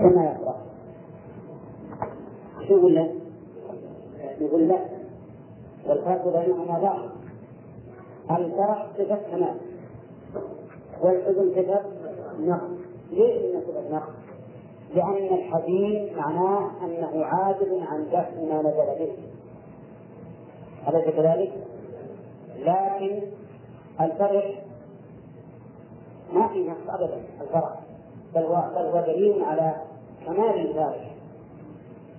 كما يكره شو يقول له؟ يقول لا. والفرق بينهما ظاهر الفرح صفة كمال؟ والحزن صفة نقص. ليش إنه صفة نقص؟ لأن الحزين معناه أنه عاجز عن دفع ما نزل به. أليس كذلك؟ لكن الفرح ما في نقص أبدا الفرح بل هو بل هو دليل على كمال الفارح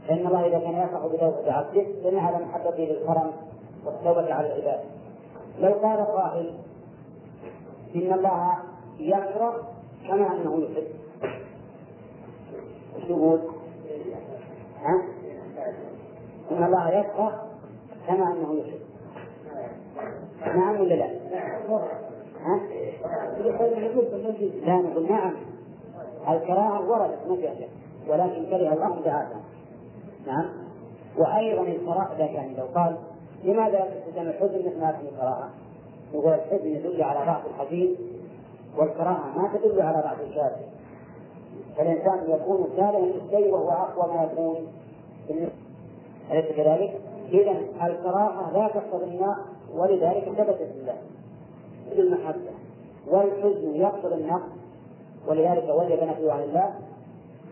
فإن الله إذا كان يفرح بتوبة عبده لم يعلم محبته للكرم والتوبة على العباد لو قال قائل إن الله يكره كما أنه يحب وش يقول؟ ها؟ إن الله يكره كما أنه يحب نعم ولا لا؟ ها؟ لا نقول نعم الكراهة وردت ما فيها شك ولكن كره الله تعالى نعم. وأيضا الكراهة إذا كان لو قال لماذا تستخدم الحزن مثل في الكراهة؟ يقول الحزن يدل على ضعف الحزين والكراهة ما تدل على ضعف الكافر فالإنسان يكون كارها للشيء وهو أقوى ما يكون. أليس كذلك؟ إذا الكراهة لا تقتضي النقص ولذلك ثبتت لله بالمحبة. والحزن يقتضي النقص ولذلك وجب نفيه عن الله.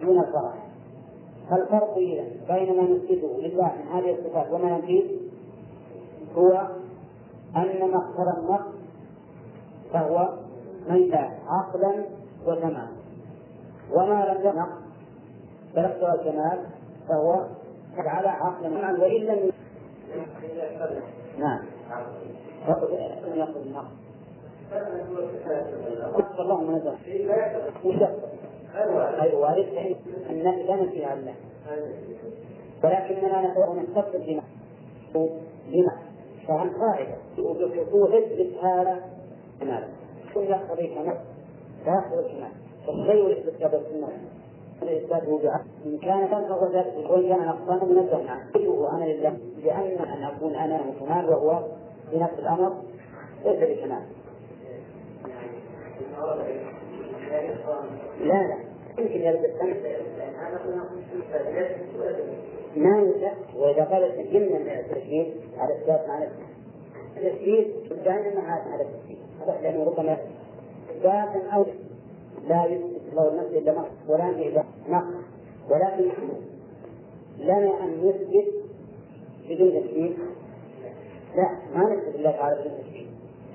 دون الفرح فالفرق إذا بين ما نثبته لله من هذه الصفات وما ننفيه هو أن مقتضى النقص فهو من عقلا وكمال وما لم ينقص فنقص الكمال فهو على عقلا وإن لم نعم. يقصد النقص الله منزه غير وارد النفي لا نفي عنه ولكننا نستقبل بما بما فهم قاعدة وتثبت هذا كمال كل يقتضي كمال يقتضي كمال فالشيء الاستثبات السنة الإثبات بعقل إن كان فهو ذلك وإن كان نقصانا منزه عنه وأنا لله لأن أن أكون أنا كمال وهو بنفس الأمر ليس بكمال لا لا. يمكن السمع ما ينسى وإذا قال الجنة التشبيه على إثبات معنى التشبيه دائما على التشبيه لأنه ربما إثبات أو لا يثبت له النفس إلا نقص ولا إلا نقص ولكن لنا أن نثبت بدون تشبيه لا ما نثبت الله تعالى بدون تشبيه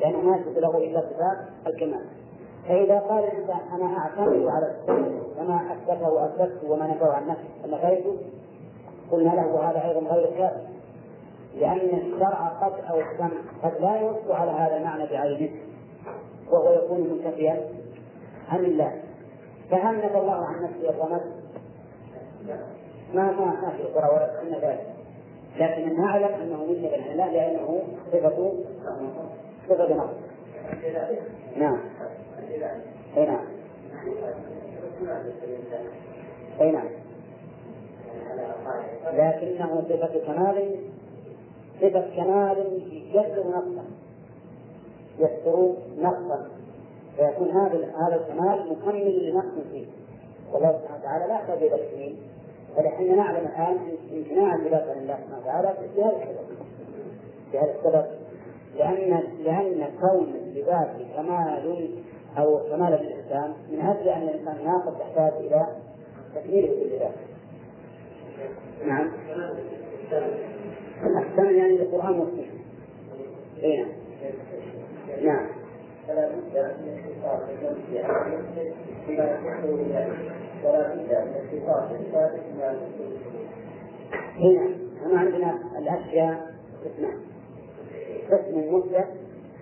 لأنه ما يثبت له إلا صفات الكمال. فإذا قال الإنسان أنا أعتمد على السمع وما أثبته وأثبته وما نفاه عن نفسه نفيته قلنا له هذا أيضا غير كافي لأن الشرع قد أو السمع قد لا ينص على هذا المعنى بعينه وهو يكون منتفيا عن الله. فهل نفى الله عن نفسه الصمد؟ ما ما ما في قرى ولا سنة ذلك. لكن نعلم أنه منتفى عن الله لأنه صفة صفة نقص نعم. أي نعم. أي نعم. لكنه صفة كمال صفة كمال يستر نقصا يستر نقصا فيكون هذا هذا الكمال مكمل لنقص فيه. والله سبحانه وتعالى لا يحتاج إلى تكميل. فنحن نعلم الآن امتناع اللباس عن الله سبحانه وتعالى في هذا السبب. في هذا السبب. لأن لأن كون اللباس كمال أو كمال الإنسان من أجل أن الإنسان ناقص يحتاج إلى تكميل اللباس. نعم. أحسن يعني القرآن والسنة. أي نعم. نعم. هنا أما عندنا الأشياء قسمان قسم مثبت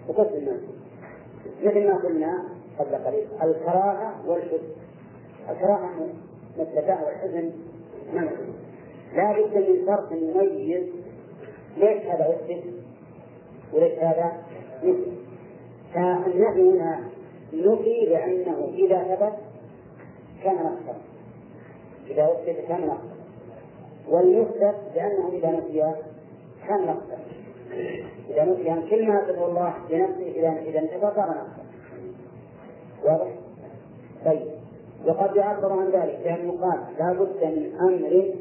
وقسم منفي مثل ما قلنا قبل قليل. الكراهة والحزن. الكراهة مثبتة والحزن منفي لا بد من فرق مميز. ليش هذا يثبت وليش هذا يثبت فالنفي هنا نفي لأنه إذا ثبت كان نقصا إذا أثبت كان نقصا والمثبت لأنه إذا نفي كان نقصا إذا نفي عن كل ما الله بنفسه إذا إذا انتفى صار نقصا واضح؟ طيب. وقد يعبر عن ذلك بأن يقال لا بد من أمر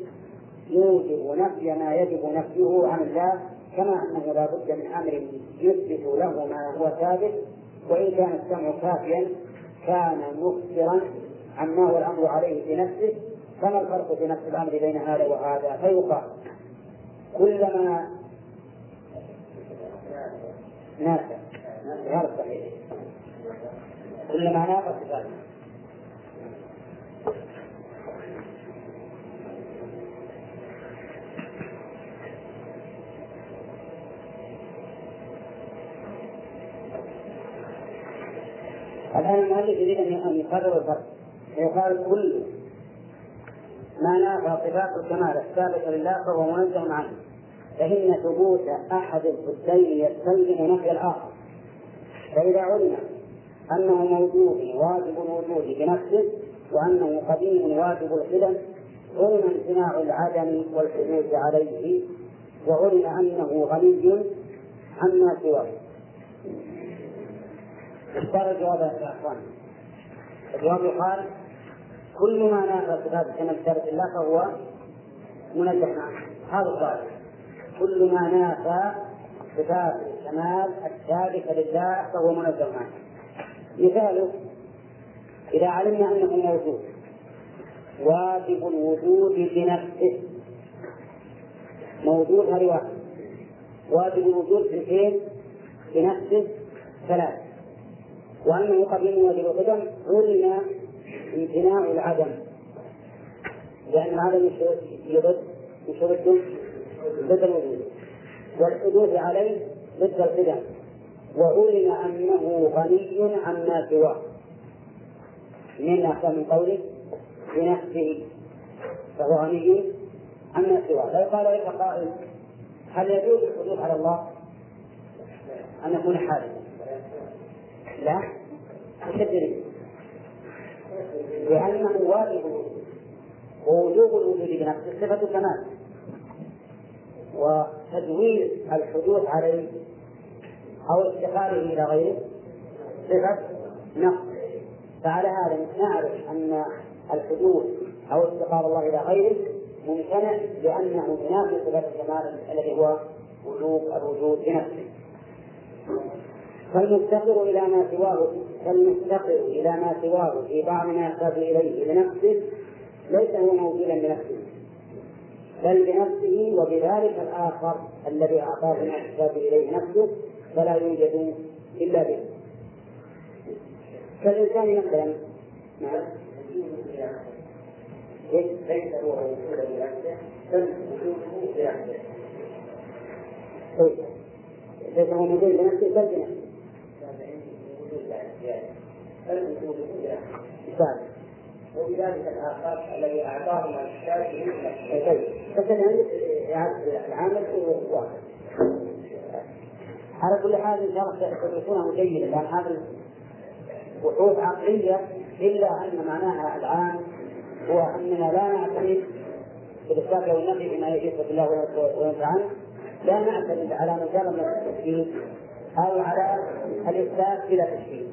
يوجب نفي ما يجب نفيه عن الله كما أنه لا بد من أمر يثبت له ما هو ثابت وإن كان السمع كافيا كان مخبرا عما هو الأمر عليه بنفسه فما الفرق في نفس الأمر بين هذا وهذا؟ فيقال كلما نافع. هذا صحيح. كلما نافع صفاته الآن المؤلف يريد أن يقرر الفرق. فيقال كل ما نافى صفات الكمال الثابتة لله فهو منزه عنه. فإن ثبوت أحد الضدين يستلزم نفي الآخر. فإذا علم أنه موجود واجب الوجود بنفسه وأنه قديم واجب الخدم علم امتناع العدم والحدوث عليه وعلم أنه غني عما سواه. اختار الجواب يا أخوان. الجواب يقال كل ما نافى صفات ثابت الله فهو منزه عنه هذا السؤال كل ما نافى صفات الكمال الثابتة لله فهو منزه عنه مثاله إذا علمنا أنه موجود. واجب الوجود بنفسه. موجود هذه واحد واجب الوجود في الحين بنفسه ثلاث وأنه قديم واجب القدم علم امتناع العدم. لأن العدم يضد يشرد ضد الوجود. والحدوث عليه ضد القدم. وعلم أنه غني عما سواه. من أحسن من قوله بنفسه فهو غني عما سواه. لو قال لك قائل هل يجوز الحدوث على الله؟ أن يكون حادثا؟ لا. الدليل؟ لأنه واجب ووجوب الوجود بنفسه صفة كمال وتدوير الحدوث عليه. أو افتقاره إلى غيره صفة نقص. فعلى هذا نعرف أن الحدوث أو افتقار الله إلى غيره ممتنع لأنه ينافي صفة الكمال الذي هو وجوب الوجود بنفسه فالمفتقر إلى ما سواه فالمفتقر إلى ما سواه في بعض ما يحتاج إليه لنفسه ليس هو موجودا بنفسه بل بنفسه وبذلك الآخر الذي أعطاه ما يحتاج إليه نفسه فلا يوجد إلا به. كالإنسان مثلا نعم. ليس هو موجودا بنفسه بل وجوده بنفسه ليس هو موجود بنفسه بل بنفسه وبذلك الآخر الذي أعطاه ما يحتاج طيب. بس العامل واحد. على كل حال إن شاء الله تدرسونه جيدا لأن هذا وحوث عقلية إلا أن معناها العام هو أننا لا نعتمد بالإثبات والنفي بما يجب بالله وينفع عنه لا نعتمد على مجرد التشكيل أو على الإثبات بلا تشكيل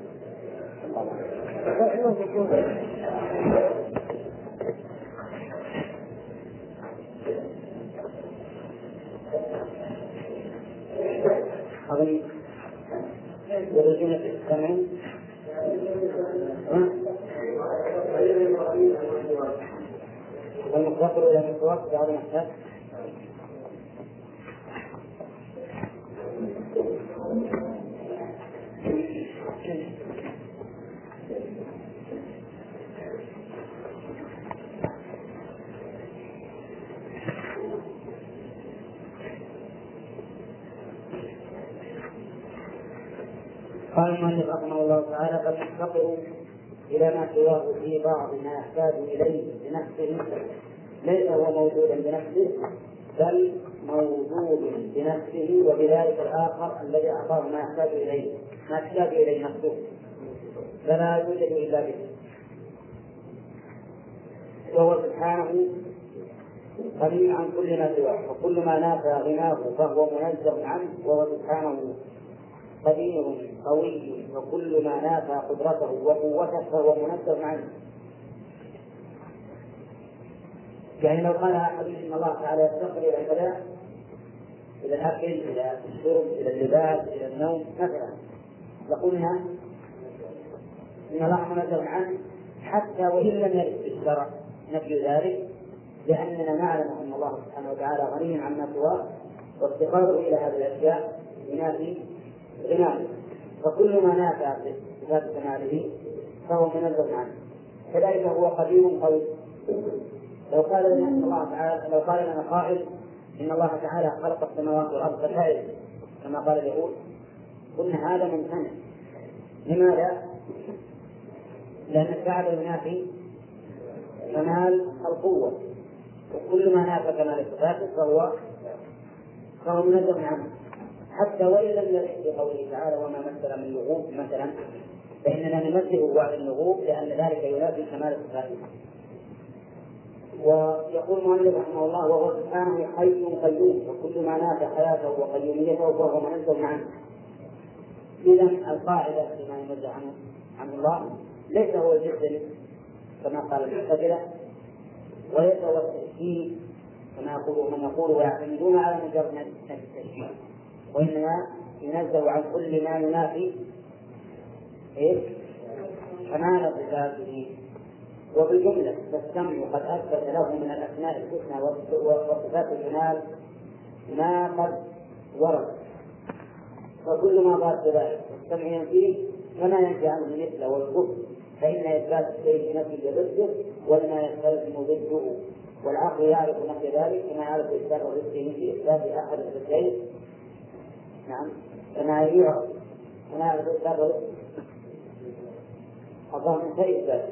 أظن يريدون السمعين المقتصر إلى المتوسط بعد محتاج قال المؤلف رحمه الله تعالى فالمفتقر إلى ما سواه في بعض ما يحتاج إليه بنفسه ليس هو موجودا بنفسه بل موجود بنفسه وبذلك الآخر الذي أعطاه ما يحتاج إليه ما يحتاج إليه نفسه. فلا يوجد إلا به. وهو سبحانه غني عن كل ما سواه وكل ما نافى غناه فهو منزه عنه وهو سبحانه قدير قوي وكل ما نافى قدرته وقوته فهو منزه عنه. يعني لو قال احد إن الله تعالى يفتقر إلى كذا إلى الأكل إلى الشرب إلى اللباس إلى النوم مثلا. لقلنا إن الله منزه عنه حتى وإن لم يرد في الشرع نفي ذلك لأننا نعلم أن الله سبحانه وتعالى غني عما سواه وافتقاره إلى هذه الأشياء ينافي غناه فكل ما نافع صفات كماله فهو منزه عنه كذلك هو قدير قوي. لو قال لنا إن الله تعالى لو قال لنا قائل إن الله تعالى خلق السماوات والأرض بشائر كما قال اليهود قلنا هذا ممتنع. لماذا؟ لأن الفعل ينافي كمال القوة. وكل ما نافى كمال الصفات فهو فهو منزه عنه حتى وإن لم يرد في قوله تعالى وما مثل من لغوب مثلا فإننا نمثله بعض اللغوب لأن ذلك ينافي كمال الصفات. ويقول المؤلف رحمه الله وهو سبحانه حي قيوم وكل ما نافى حياته وقيوميته فهو منزه عنه. إذا القاعدة فيما ينزه عنه عن الله ليس هو الجسم كما قال المعتزلة وليس هو التشكيل كما يقول من يقول ويعتمدون على مجرد التشكيل وإنما ينزه عن كل ما ينافي إيه؟ كمال صفاته وبالجملة فالسمع قد أثبت له من الأسماء الحسنى وصفات الجمال ما قد ورد. فكل ما ضاد ذلك والسمع ينفيه فما ينفي عنه مثله والكفر فإن إثبات الشيء بنفي ضده ولما يستلزم ضده. والعقل يعرف نفي ذلك كما يعرف إثبات ضده في إثبات أحد الضدين نعم. يعرف كما يعرف إثبات الظاهر من شيء إثبات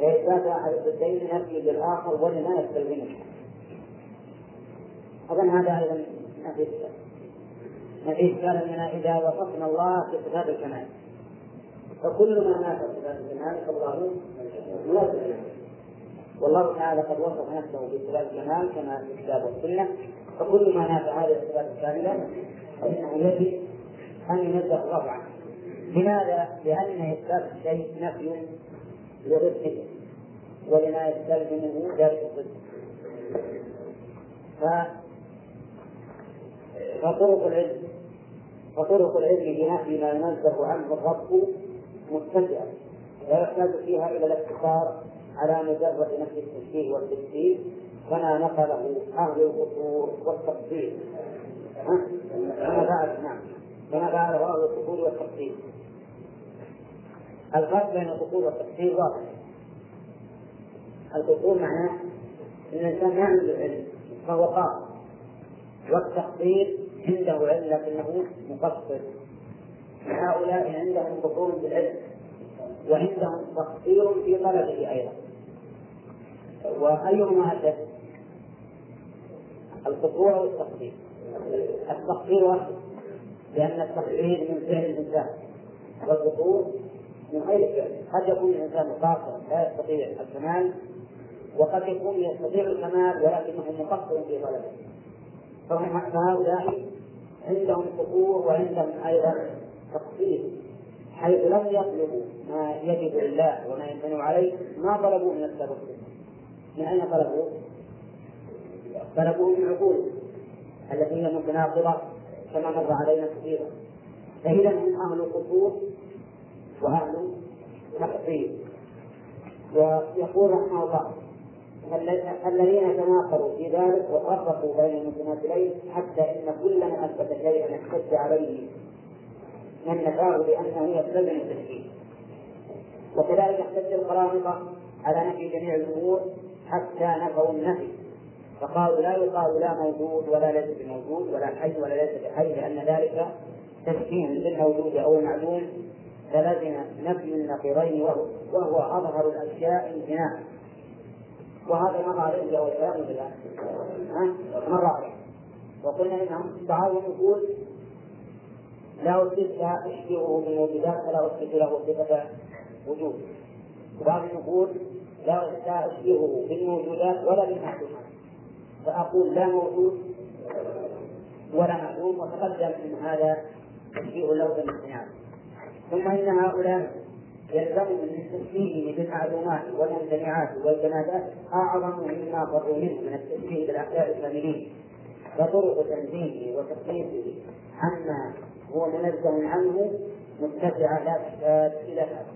فإثبات أحد الضدين نفي للآخر ولما يستلزمه أظن هذا أيضا نفي نفي إثبات أننا إذا وصفنا الله بصفات الكمال. فكل ما مات صفات الجمال فالله منزه والله تعالى قد وصف نفسه بصفات الجمال كما في الكتاب والسنة فكل ما نافع هذه الصفات الكاملة. فانه يجب أن ينزه الله عنه. لماذا؟ لأن إثبات الشيء نفي لضده ولما يستلزمه ذلك الضد فطرق العلم فطرق العلم بنفي ما ينزه عنه الرب متسعة لا يحتاج فيها إلى الاقتصار على مجرد نفي التشبيه والتشبيه كما نقله أهل القصور والتفصيل كما فعل نعم. كما فعله أهل القصور والتفصيل الفرق بين القصور والتفصيل واضح. القصور معناه أن الإنسان ما عنده علم فهو قاصر. والتقصير عنده علم لكنه مقصر. هؤلاء عندهم قصور بالعلم وعندهم تقصير في طلبه أيضا. وأيهما أشد؟ القصور أو التقصير؟ أشد لأن التقصير من فعل الإنسان والقصور من غير فعل قد يكون الإنسان قاصرا لا يستطيع الكمال وقد يكون يستطيع الكمال ولكنه مقصر في طلبه فهؤلاء عندهم قصور وعندهم أيضا تقصير حيث لم يطلبوا ما يجب لله وما يمتنع عليه ما طلبوه من السبب من أين طلبوه؟ طلبوه من عقول التي هي متناقضة كما مر علينا كثيرا. فإذا هم أهل القصور وأهل تقصير ويقول رحمه الله الذين تناقضوا في ذلك وفرقوا بين المتماثلين حتى إن كل من أثبت شيئا احتج عليه من نفاه بأنه يستلزم التشكيك وكذلك احتج القرامطه على نفي جميع الأمور حتى نفوا النفي. فقالوا لا يقال لا موجود ولا ليس بموجود ولا حي ولا ليس بحي لأن ذلك تشكيك للموجود أو المعلوم فلزم نفي النقيضين وهو أظهر الأشياء امتناعا وهذا مر عليه هو الكلام بالله. مر عليه. وقلنا إنهم بعضهم يقول لا أثبت أشبهه بالموجودات فلا أثبت له صفة وجود. وبعضهم يقول لا أشبهه بالموجودات ولا بالمعلومات فأقول لا موجود ولا معلوم وتقدم من هذا تشبيه له بالامتناع ثم إن هؤلاء يلزم من تشبيهه بالمعلومات والممتنعات والجنازات أعظم مما فروا منه من التشبيه بالاحياء الكاملين فطرق تنزيهه وتقييده عما هو منزه عنه متسعة لا تحتاج إلى هذا.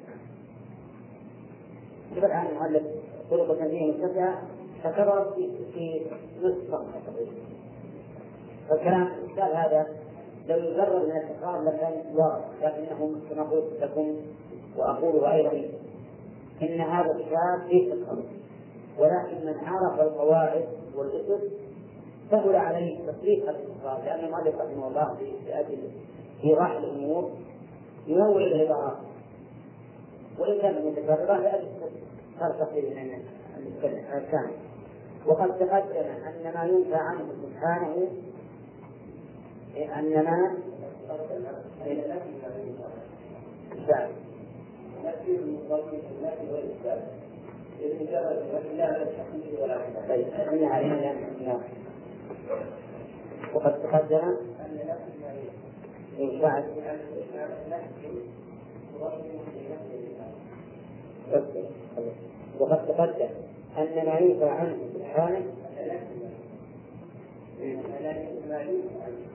شوف الان المؤلف طرق تنزيهه متسعة تكررت في نصف صفحه تقريبا. فالكلام الاشكال هذا لو يجرد من التكرار لكان واضح لكنه كما قلت لكم وأقول أيضا إن هذا الكتاب فيه تكرار ولكن من عرف القواعد والأسس سهل عليه تصريف هذا التكرار لأن المؤلف رحمه الله في أجل ايضاح الأمور ينوع العبارات وإن كان متكررا لاجل كثير من الثاني وقد تقدم أن ما ينفى عنه سبحانه النفي والإثبات لمجرد نفي أن علينا وقد تقدم أن بعد وقد تقدم أن ما ينفى عنه سبحانه ما ينفى عنه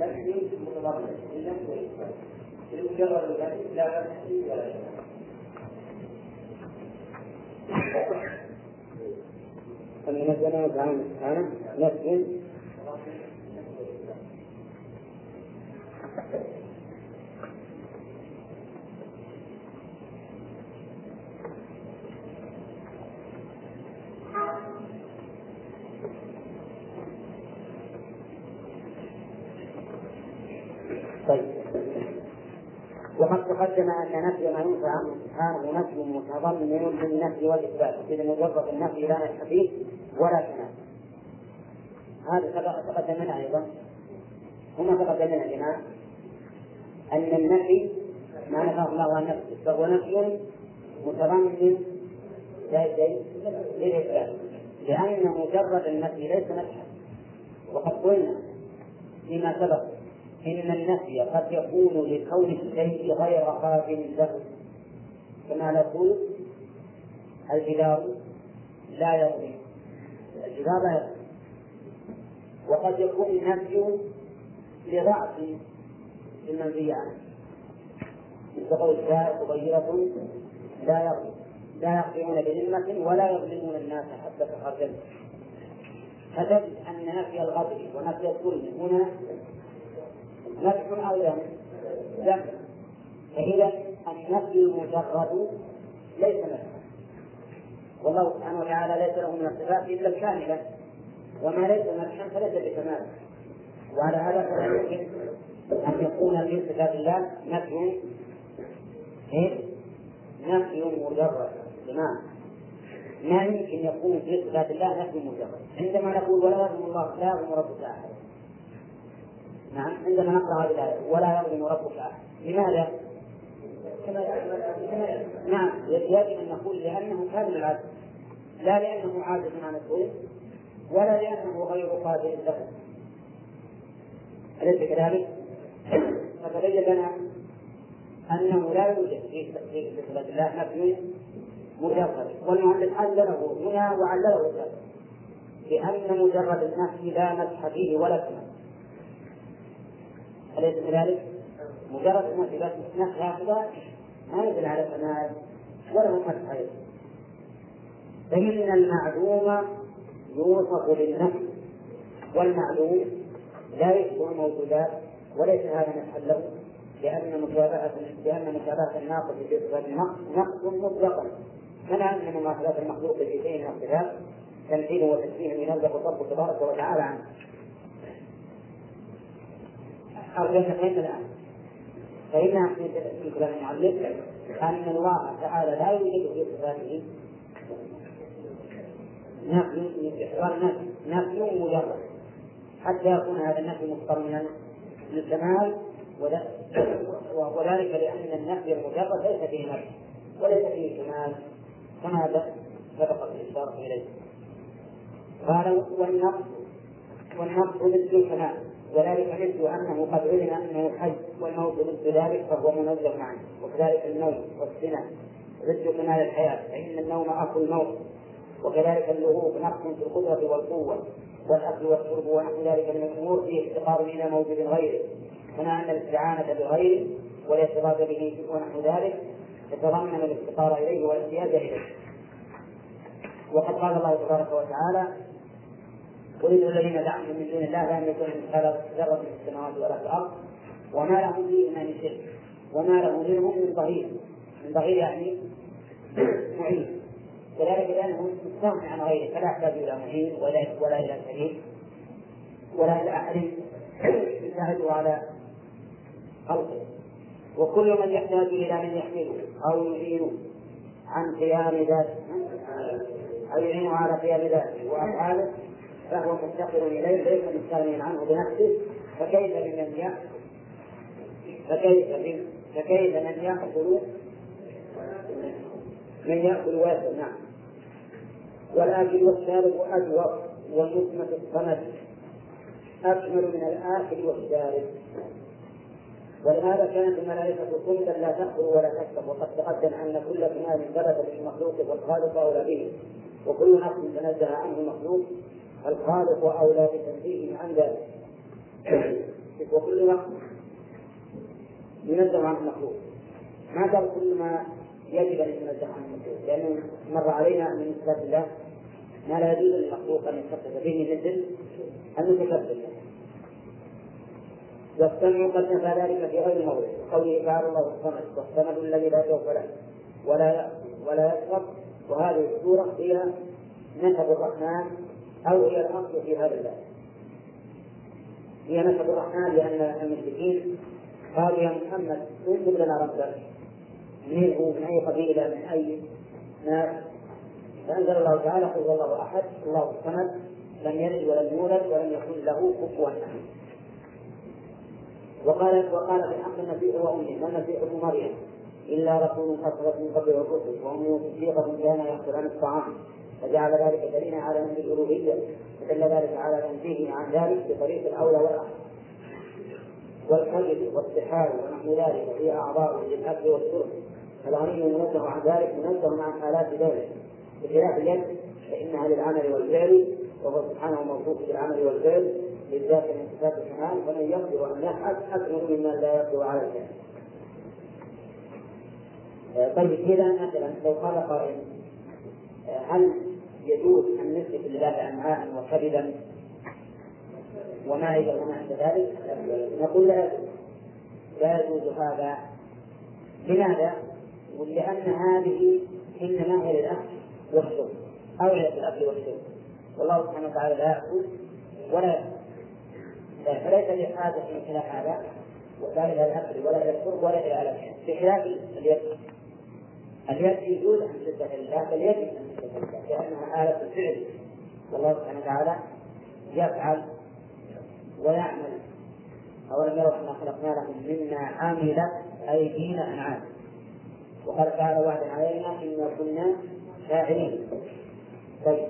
نفي متضمن للنفي والإثبات بمجرد ذلك لا نفي ولا شيء فمن الزمان عن عن نفي تقدم ان نفي ما ينفع عنه سبحانه نفي متضمن للنفي والاثبات اذا مجرد النفي لا نفي فيه ولا كلام هذا تقدم لنا أيضا. هنا تقدم لنا الامام أن النفي ما نفاه الله عن نفسه. فهو نفي متضمن للاثبات لأن مجرد النفي ليس نفيا وقد قلنا فيما سبق إن النفي قد يكون لكون الشيء غير قابل له. كما نقول الجدار لا يظلم الجدار لا يظلم وقد يكون النفي لضعف المنفي عنه مثل قول الشاعر صغيرة لا يظلم لا يقيمون بذمة ولا يظلمون الناس حتى تخرجوا فتجد أن نفي الغدر ونفي الظلم هنا نفع أو لم لم فإذا النفي المجرد ليس نفعا والله سبحانه وتعالى ليس له من الصفات إلا الكاملة. وما ليس نفعا فليس بكمال. وعلى هذا فلا يمكن أن يكون في صفات الله نفي. إيه؟ نفي مجرد. بمعنى ما يمكن يكون في صفات الله نفي مجرد. عندما نقول ولا يظلم الله لا يظلم ربك أحد نعم عندما نقرأ هذه الآية ولا يظلم ربك أحد. لماذا؟ نعم يجب أن نقول لأنه كامل العدل لا لأنه عاجز عن الظلم ولا لأنه غير قادر له. أليس كذلك؟ فتبين لنا أنه لا يوجد في صفة الله نفي مجرد والمؤلف علله هنا وعلله ذلك لأن مجرد النفي لا مسح فيه ولا كلام أليس كذلك؟ مجرد أن إثبات نفس هكذا ما يدل على الكمال ولا مسح أيضا. فإن المعلوم يوصف بالنفي والمعلوم لا يشبه الموجودات وليس هذا مسحا له لأن مشابهة لأن مشابهة الناقص في صفة النقص نقص مطلقا. كما أن مماثلة المخلوق في شيء من الصفات تمثيل وتشبيه ينزه الرب تبارك وتعالى عنه. أو فين الآن. فإن في كلام المعلم أن الله تعالى لا يوجد في صفاته نفي نفي مجرد. حتى يكون هذا النفي مقترنا للكمال وذلك لأن النفي المجرد ليس فيه نفي وليس فيه كمال كما سبق الإشارة إليه. قال والنقص والنقص ضد الكمال وذلك مثل أنه قد علم أنه الحي والموت ضد ذلك فهو منزه عنه وكذلك النوم والسنة ضد كمال الحياة فإن النوم أصل الموت وكذلك اللغوب نقص في القدرة والقوة والأكل والشرب ونحو ذلك من الأمور فيه افتقار إلى موجود غيره كما أن الاستعانة بغيره والاعتراض به ونحو ذلك يتضمن الافتقار إليه والاحتياج إليه. وقد قال الله تبارك وتعالى قل الذين دعمتم من دون الله لا يملكون مثقال ذرة في السماوات ولا في الأرض وما لهم فيهما من شرك وما له منهم من ظهير. من ظهير يعني معين. وذلك لأنه مستغني عن غيره فلا يحتاج إلى معين ولا ولا إلى شريك ولا إلى أحد. يساعده على خلقه. وكل من يحتاج إلى من يحمله أو يعينه عن قيام ذاته. أو يعينه على قيام ذاته. وأفعاله فهو مفتقر إليه ليس مستغنيا عنه بنفسه فكيف بمن يأكل فكيف فكيف من يأكل؟ من يأكل ويأكل نعم. والآكل والشارب أجوف والنسمة الصمد. أكمل من الآكل والشارب. ولهذا كانت الملائكة كلا لا تأكل ولا تشرب وقد تقدم أن كل كمال ثبت بالمخلوق والخالق أولى به وكل نفس تنزه عنه المخلوق. الخالق أولى بتنزيهه عن ذلك. وكل نفس ينزه عن المخلوق. ما قال كل ما يجب أن يتنزه عن المخلوق. لأنه مر علينا من صفات الله ما لا يجوز للمخلوق أن يتصف به مثل المتكبر والسمع قد نفى ذلك في غير موضع. قوله تعالى الله الصمد والصمد الذي لا جوف له ولا ولا يشرب. وهذه السورة هي نسب الرحمن أو هي الأصل في هذا الباب هي نسب الرحمن لأن المشركين قالوا يا محمد انسب لنا ربك. من هو؟ من أي قبيلة؟ من أي ناس؟ فأنزل الله تعالى قل هو الله أحد الله الصمد لم يلد ولم يولد ولم يكن له كفوا أحد. وقال وقال في حق المسيح وأمه والمسيح ابن مريم؟ إلا رسول قد من قبله الرسل وأمه صديقة كان ياكل عن الطعام. فجعل ذلك دليلا على نفي الالوهيه ودل ذلك على تنزيهه عن ذلك بطريق الأولى والاحسن والكذب والسحار ونحو ذلك هي أعضاء للأكل والشرب. فالغني منزه عن ذلك منزه عن حالات ذلك. بخلاف اليد فإنها للعمل والفعل وهو سبحانه موصوف بالعمل والفعل بالذات من صفات الكمال فمن يقدر أن يفعل أكثر مما لا يقدر على الفعل. طيب كذا مثلا لو قال قائل هل يجوز أن نثبت لله امعاء وكبدا وما هي وما عند ذلك؟ نقول لا يجوز. لا يجوز هذا. لماذا؟ لأن هذه إنما هي للأكل والشرب. أولى بالأكل والشرب. والله سبحانه وتعالى لا يأكل ولا فليس لحاجة إلى هذا. ولا إلى الأكل ولا إلى الشرب ولا إلى الأكل. بخلاف اليد. اليد يجوز أن تثبت لله بل يجب أن لأنها آلة الفعل والله سبحانه وتعالى يفعل ويعمل. أولم يروا أنا خلقنا لهم مما عملت أيدينا أنعام. وقال تعالى وعدا علينا إنا كنا فاعلين. طيب.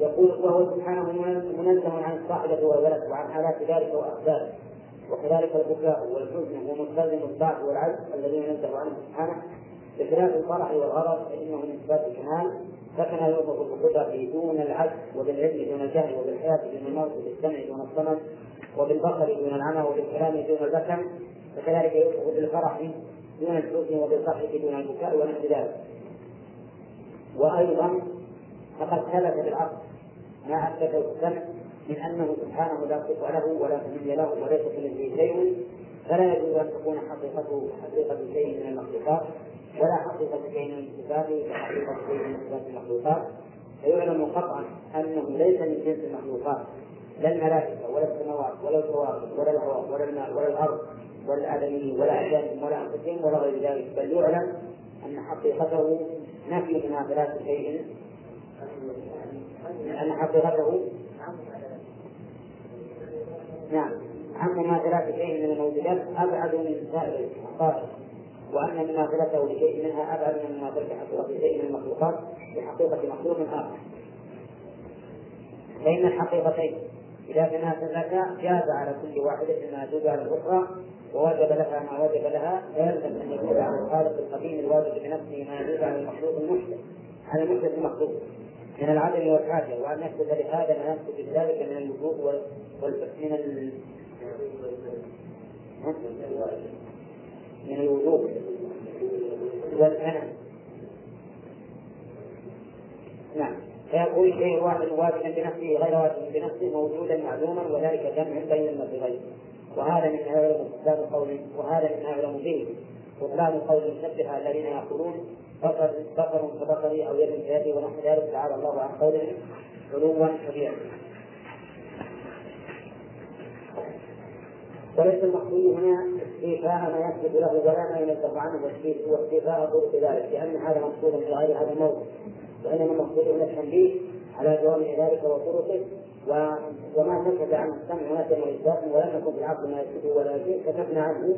يقول وهو سبحانه منزه عن الصاحبة والولد وعن حالات ذلك وأسبابه وكذلك البكاء والحزن ومستلزم الضعف والعجز الذي ينزه عنه سبحانه. بخلاف الفرح والغضب فإنه من صفات الكمال فكما يوصف بالقدرة دون العجز وبالعلم دون الجهل وبالحياة دون الموت وبالسمع دون الصمد وبالبصر دون العمى وبالكلام دون البكم فكذلك يوصف بالفرح دون الحزن وبالضحك دون البكاء ونحو ذلك وأيضا فقد ثبت بالعقل ما أثبته السمع من أنه سبحانه لا صفة له ولا سمي له وليس كمثله شيء فلا يجوز أن تكون حقيقته حقيقة شيء من المخلوقات. ولا حقيقة شيء من كحقيقة شيء من المخلوقات. فيعلم قطعا أنه ليس من جنس المخلوقات لا الملائكة ولا السماوات ولا الكواكب ولا الهواء ولا الماء ولا الأرض ولا الآدميين ولا أجسامهم ولا أنفسهم ولا غير ذلك. بل يعلم أن حقيقته نفي مناظرات شيء. أن حقيقته نعم عن مماثلات شيء من الموجودات أبعد من سائر الحقائق. وأن مماثلته لشيء منها أبعد من مماثلة حقيقة شيء من المخلوقات بحقيقة مخلوق آخر. فإن الحقيقتين إذا تناسبتا جاز على كل واحدة ما يجوز على الأخرى ووجب لها ما وجب لها فيلزم أن يجوز على الخالق القديم الواجب بنفسه ما يجوز على المخلوق المحدث على المحدث المخلوق من العدم والحاجة وأن يثبت لهذا ما يثبت بذلك من الوجوب وال من ال... من الوجوب. والمنع نعم. فيقول شيء واحد واجبا بنفسه غير واجب بنفسه موجودا معلوما وذلك جمع بين المصدرين وهذا من يعلم بطلان قول وهذا من يعلم به. بطلان قول المشبهه الذين يقولون بصر بصر كبصري أو يد كيدي ونحو ذلك تعالى الله عن قولهم علوا كبيرا وليس المقصود هنا استيفاء ما يثبت له ولا ما ينزه عنه واستيفاء طرق ذلك لأن هذا مقصود في غير هذا الموضوع وإنما المقصود هنا التنبيه على جوامع ذلك وطرقه وما سكت عن السمع ونفي واثبات ولم يكن في العقل ما يثبته ولا يزيد كتبنا عنه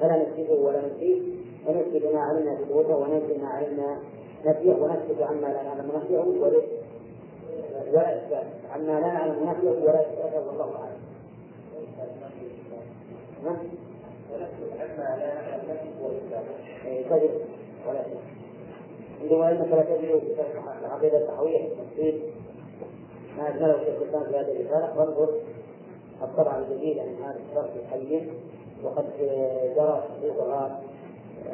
فلا نثبته ولا ننفيه ونثبت ما علمنا ثبوته وننفي ما علمنا نفيه ونثبت عما لا نعلم نفيه ولا اثبات عما لا نعلم نفيه ولا اثباته والله أعلم. عما لا نعلم نفيه ولا كذب ولا عندما انك لا تجد في العقيده التحويه التفصيل ما أجمله شيخ الإسلام في هذه الرسالة وانظر الطبعة الجديدة من هذا الشرح الحي وقد جرى تحقيقها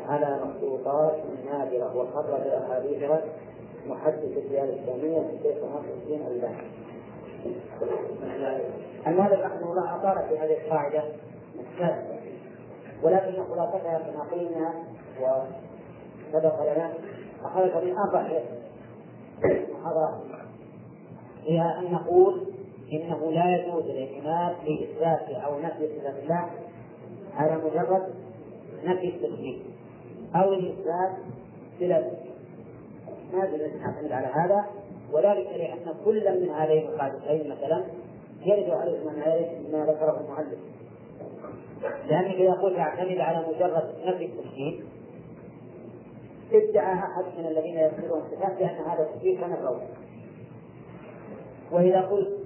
على مخطوطات نادرة وخرج أحاديثها محدث الديانة الإسلامية الشيخ ناصر الدين الألباني. المؤلف رحمه الله أطال في هذه القاعدة ولكن خلاصتها كما قلنا وسبق لنا أخذت من أربع محاضرات هي أن نقول إنه لا يجوز الاعتماد لإثبات أو نفي صفة الله على مجرد نفي التشبيه أو الإثبات بلا أن نعتمد على هذا. وذلك لأن كل من هذين القاعدتين مثلا يرد عليه ما ذكره المؤلف. لأنك إذا قلت اعتمد على مجرد نفي التشبيه ادعى أحد من الذين يذكرون الصفات بأن هذا التشبيه كان وإذا قلت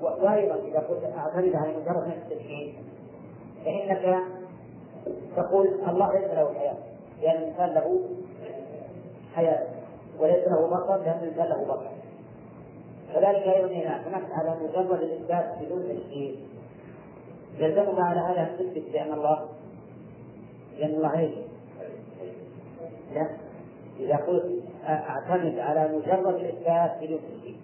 وأيضا إذا قلت أعتمد على مجرد نفس التشهيد فإنك تقول الله ليس له حياة لأن الإنسان له حياة وليس له بصر لأن الإنسان له بصر كذلك أيضا إذا اعتمدت على مجرد الإثبات بدون تشهيد يلزمك على هذا أن تثبت بأن الله لأن الله إيش؟ لا. إذا قلت أعتمد على مجرد الإثبات بدون تشهيد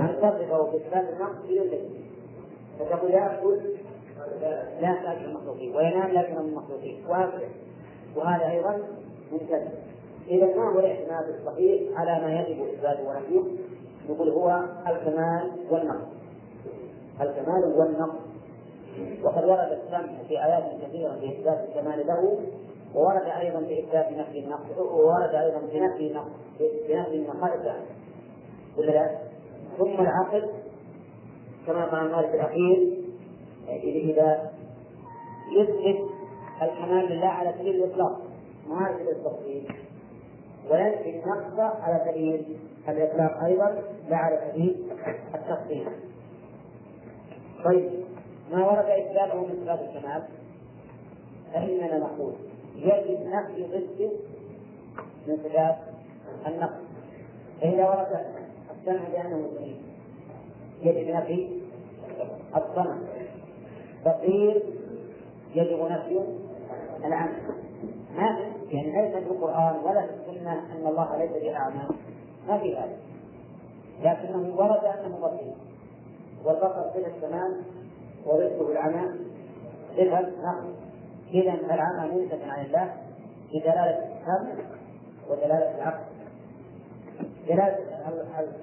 أن تصفه بإثبات النقص بدون فتقول يأكل لا تأكل المخلوقين وينام لا ينام المخلوقين وهذا أيضا من كذب إذا ما هو الإعتماد الصحيح على ما يجب إثباته ونفيه نقول هو الكمال والنقص. الكمال والنقص. وقد ورد السمع في آيات كثيرة بإثبات الكمال له وورد أيضا باثبات نفي النقص وورد أيضا بنفي نقص بنفي النقائص ولا لا؟ ثم العقل كما قال مالك الأخير اذا يثبت الكمال لله على سبيل الإطلاق. ما على التفصيل. وينفي النقص على سبيل الإطلاق أيضا لا على سبيل طيب ما ورد إثباته من صفات الكمال فإننا نقول يجب نفي ضده من صفات النقص فإذا ورد السمع بأنه سميع يجب نفي الصمع. فقيل يجب نفي العمل. ما يعني ليس في القرآن ولا في السنة أن الله ليس بأعمى. ما في ذلك. لكنه ورد أنه بصير والبصر صفة الكمال وضده العمى صفة نقص إذا العمى منسك عن الله بدلالة السمع ودلالة العقل.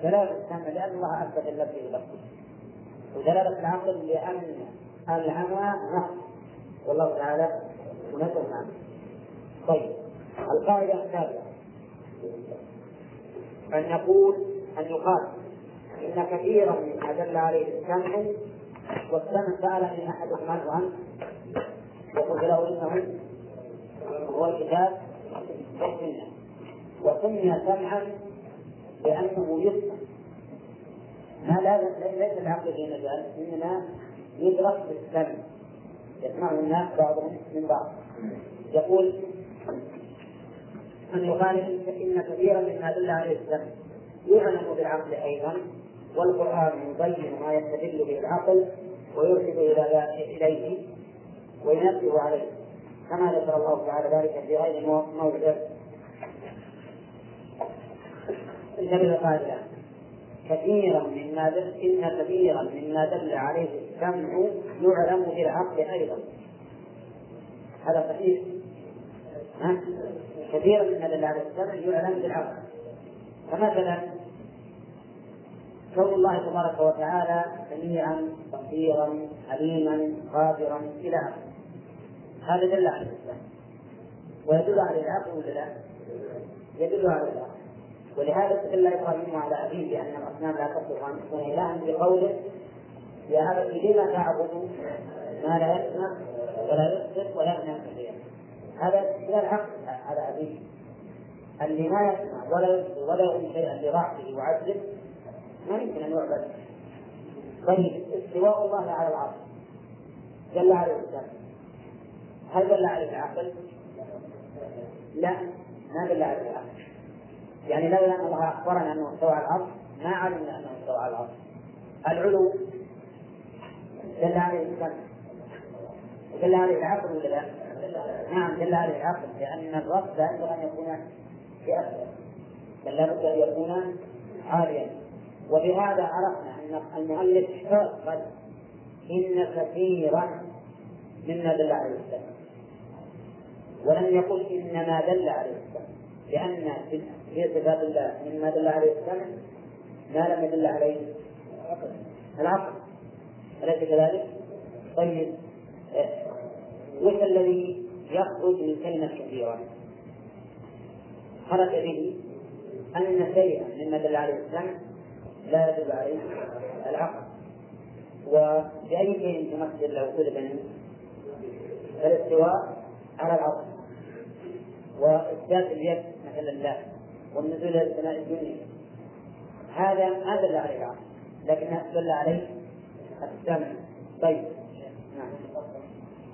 دلالة السمع لأن الله أثبت اللفظ باللفظ ودلالة العقل لأن العمى نقص والله تعالى منزه عنه طيب القاعدة الثالثة. أن يقول أن يقال إن كثيرا مما دل عليه السمع والسمع سألني أحدهم عنه أنت وقلت له إنه هو الكتاب والسنة. وسمي سمعا لأنه يفهم ما لا ليس العقل في مجال إنما يدرك بالسمع. يسمعه الناس بعضهم من بعض. يقول أن يقال إن كثيرا مما دل عليه السمع يعلم بالعقل أيضا والقرآن يبين ما يستدل به العقل ويرشد إليه وينبه عليه. كما ذكر الله تعالى ذلك في غير موضع. النبي قال كثيرا مما دل إن كثيرا مما دل عليه السمع يعلم بالعقل أيضا. هذا صحيح؟ ها؟ كثيرا مما دل عليه السمع يعلم بالعقل فمثلا كون الله تبارك وتعالى سميعا بصيرا عليما قادرا إلى آخره. هذا دل على الإسلام. ويدل على العقل ولا لا؟ يدل على العقل. ولهذا استدل إبراهيم على أبيه بأن الأصنام لا تصلح أن تكون الها بقوله يا ابت لم تعبد؟ ما لا يسمع ولا يبصر ولا يغني هذا استدلال عقل على أبيه. اللي ما يسمع ولا ولا يغني شيئا لضعفه وعجزه ما يمكن أن يعبد. طيب استواء الله على العرش دل على الإنسان. هل دل عليه العقل؟ لا ما دل عليه العقل. يعني لولا أن الله أخبرنا أنه استوى على العرش ما علمنا أنه استوى على العرش. العلو دل عليه السمع دل عليه العقل ولا لا؟ نعم دل عليه العقل لأن الرب لا ينبغي أن يكون في اسفل بل لابد أن يكون عاليا وبهذا عرفنا أن المؤلف قال إن كثيرا مما دل عليه السمع ولم يقل إنما دل عليه السمع لأن في صفات الله مما دل عليه السمع ما لم يدل عليه العقل. أليس كذلك؟ طيب وش الذي يخرج من كلمة كثيرة؟ خرج به أن شيئا مما دل عليه السمع لا يدل عليه العقل. وبأي شيء تمثل لو طلب الاستواء على العرش وإثبات اليد مثلا الله والنزول إلى السماء الدنيا. هذا ما دل عليه العقل لكن دل عليه السمع. طيب.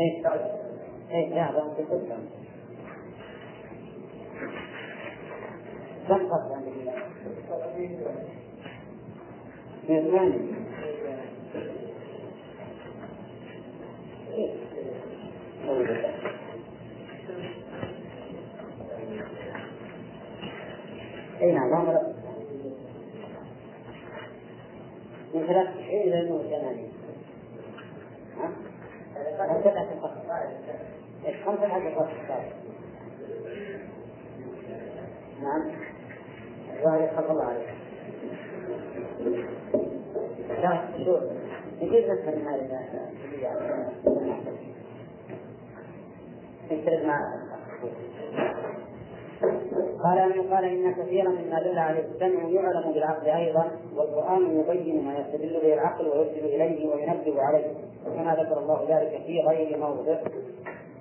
هذا في القدس كم قصد عندك من الثاني اي نعم من ثلاث تسعين إلى نور ثمانية ها؟ هكذا في القصر إيش خمسة حاجة القصر نعم. الظاهر خلق الله عليك لا شو؟ نجيب نسخة من هذه نشترك مع قال أن قال إن كثيرا مما دل عليه السمع يعلم بالعقل أيضا والقرآن يبين ما يستدل به العقل ويرشد إليه وينبه عليه. وكما ذكر الله ذلك في غير موضع.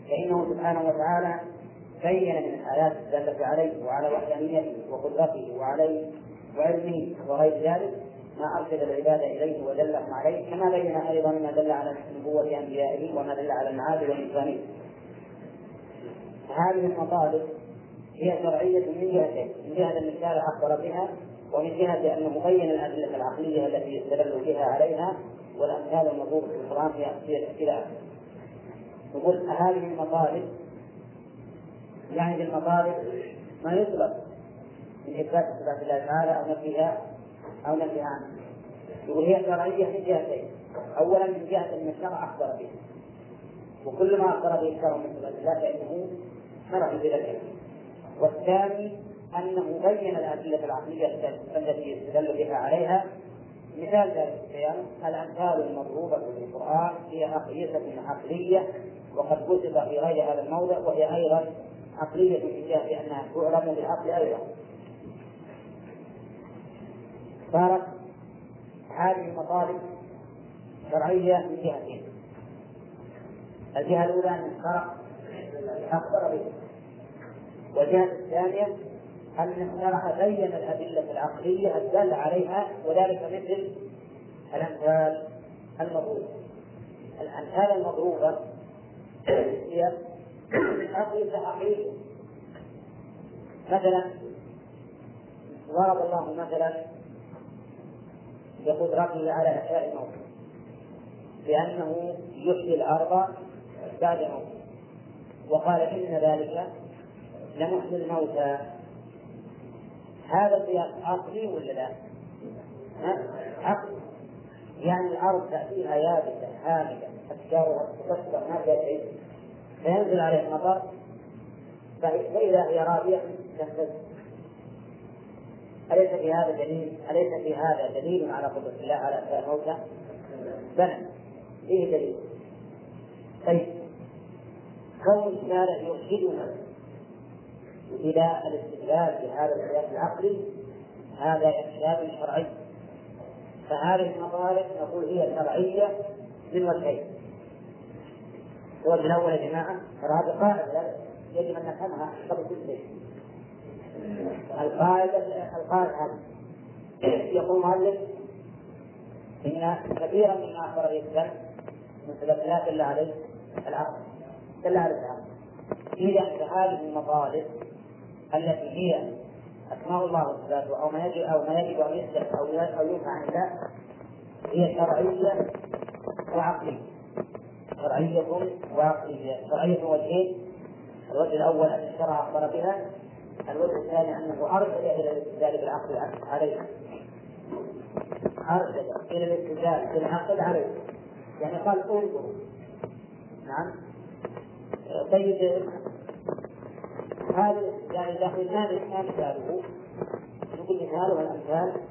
فإنه سبحانه وتعالى بين من الآيات الدالة عليه وعلى وحدانيته وقدرته وعليه وعلمه وغير ذلك ما أرشد العباد إليه ودلهم عليه. كما بين أيضا ما دل على نبوة أنبيائه وما دل على المعاد والإنسانية. هذه المطالب هي شرعية من جهتين، من جهة أن الشارع أخبر بها ومن جهة أنه بين الأدلة العقلية التي يستدل بها عليها والأمثال المضروبة في القرآن في إلى. نقول هذه المطالب يعني بالمطالب ما يطلب من إثبات صفات الله تعالى أو نفيها أو نفيها عنه. يقول هي شرعية من جهتين، أولا من جهة أن الشرع أخبر به وكل ما أخبر به الشرع من صفات الله فإنه شرع بذلك والثاني أنه بين الأدلة العقلية التي استدل بها عليها. مثال ذلك البيان الأمثال المضروبة في القرآن هي أقيسة عقلية وقد كتب في غير هذا الموضع وهي أيضا عقلية في جهة أنها تعلم بالعقل أيضا. صارت هذه المطالب شرعية من جهتين. الجهة الأولى أن الشرع أخبر به والجهة الثانية أن الشرع بين الأدلة العقلية الدالة عليها وذلك مثل الأمثال المضروبة. الأمثال المضروبة هي أقيسة عقلية مثلا ضرب الله مثلا بقدرته على إحياء الموت بأنه يحيي الأرض بعد موت وقال إن ذلك لمحيي الموتى هذا القياس عقلي ولا لا؟ عقلي. يعني الأرض تأتيها يابسة هامدة أشجارها تكسر ما فيها شيء. فينزل عليه المطر فإذا هي رابية تهتز أليس في هذا دليل؟ أليس في هذا دليل على قدرة الله على إحياء الموتى؟ بلى. فيه دليل. طيب. كون الشارع يرشدنا إلى الاستدلال بهذا القياس العقلي هذا إرشاد شرعي. فهذه المطالب نقول هي شرعية من وجهين. الوجه الأول يا جماعة هذه قاعدة يجب أن نفهمها قبل كل شيء. القاعدة القاعدة يقول المؤلف إن كثيرا مما أخبر به السلف من سبب لا دل عليه العقل. دل عليه العقل. إذا هذه المطالب التي هي أسماء الله وصفاته أو ما يجب أو ما يجب أن يسلك أو أو ينفع عن الله هي شرعية وعقلية. شرعية وعقلية. شرعية وجهين الوجه الأول أن الشرع أخبر بها الوجه الثاني أنه أرشد إلى الاستدلال بالعقل عليها أرشد إلى الاستدلال بالعقل عليها يعني قال انظروا نعم. طيب هذا يعني قلنا ما مثاله نقول مثاله الأمثال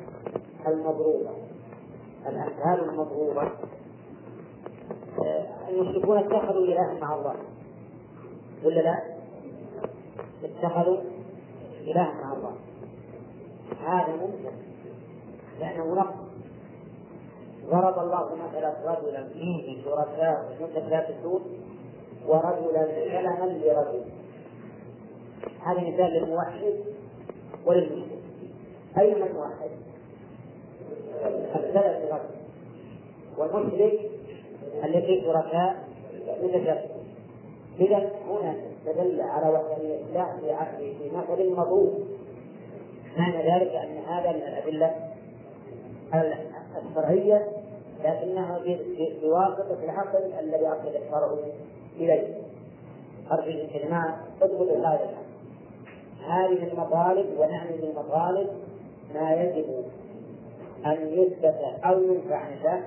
المضروبة. الأمثال المضروبة. المشركون اتخذوا إلها مع الله. ولا لا؟ اتخذوا إلها مع الله. هذا ممكن. لأنه نقص ضرب الله مثلا رجلا فيه شركاء متشابهون ورجلا سلما لرجل. هذا مثال للموحد وللمشرك أيما الموحد؟ السلف لرجل والمشرك الذي شركاء متشابهون. إذا هنا استدل على وحدانية الله في عقله في مثل مضروب معنى ذلك أن هذا من الأدلة الشرعية لكنها بواسطة العقل الذي أرشد الشرع إليه. أرجو يا اضبطوا هذا هذه المطالب ونعني بالمطالب ما يجب أن يثبت أو ينفع عن الله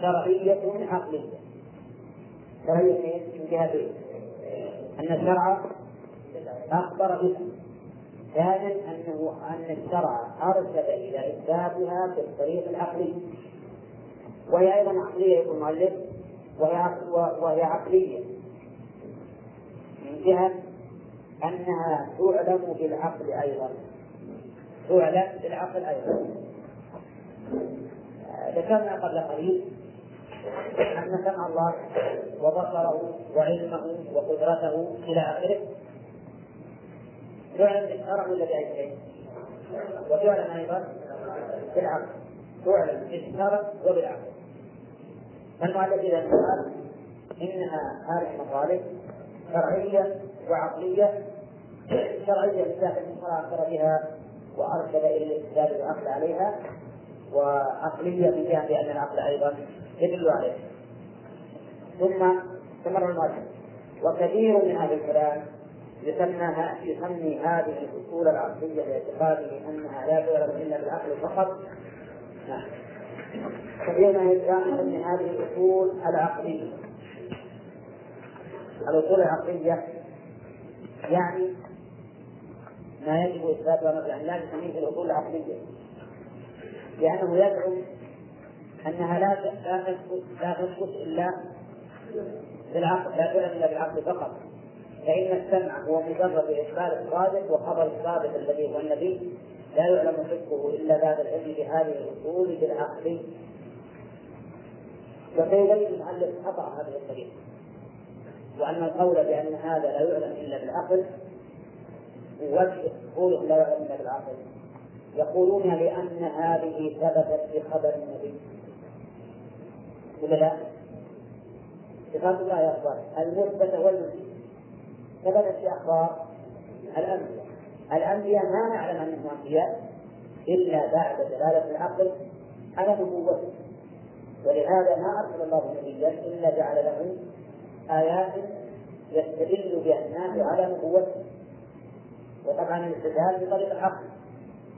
شرعية عقلية. شرعية من جهتين أن الشرع أخبر بها. ثانيا أنه أن الشرع أرشد إلى إثباتها بالطريق العقلي. وهي أيضا عقلية يقول المؤلف وهي عقلية. من جهة أنها تعلم بالعقل أيضا. تعلم بالعقل أيضا. ذكرنا قبل قليل أن سمع الله وبصره وعلمه وقدرته إلى آخره. تعلم بالشرع ولا بأي؟ وتعلم أيضا بالعقل. تعلم بالشرع وبالعقل. فالمؤلف إذا قال إنها هذه المطالب شرعية وعقلية شرعية الشرع أخبر بها وأرشد إلى الاستدلال بالعقل عليها وعقلية من جهة أن العقل أيضا يدل عليه. ثم استمر المؤلف وكثير من أهل الكلام يسمى يسمي هذه الأصول العقلية لاعتقاده أنها لا تعلم إلا بالعقل فقط. يتعامل من هذه الأصول العقلية. الأصول العقلية يعني ما يجب اثباته يعني لا تسميه الأصول العقلية. لأنه يزعم أنها لا لا تثبت لا تثبت إلا بالعقل لا تعلم إلا بالعقل فقط. فإن السمع هو مجرد أخبار الصادق وخبر الصادق الذي هو النبي لا يعلم حكمه إلا بعد العلم بهذه الأصول بالعقل. وسيبين المؤلف خطأ هذه الطريقة؟ وان القول بأن هذا لا يعلم إلا بالعقل وجه قوله لا يعلم إلا بالعقل. يقولون لأن هذه ثبتت في خبر النبي. ولا لا؟ صفات الله أخبار. المثبتة والمنفيه ثبتت في أخبار الأنبياء. الأنبياء ما نعلم أنهم أنبياء إلا بعد دلالة العقل على نبوته ولهذا ما أرسل الله نبيا إلا جعل له آيات يستدل بها الناس على نبوته وطبعا الاستدلال بطريق العقل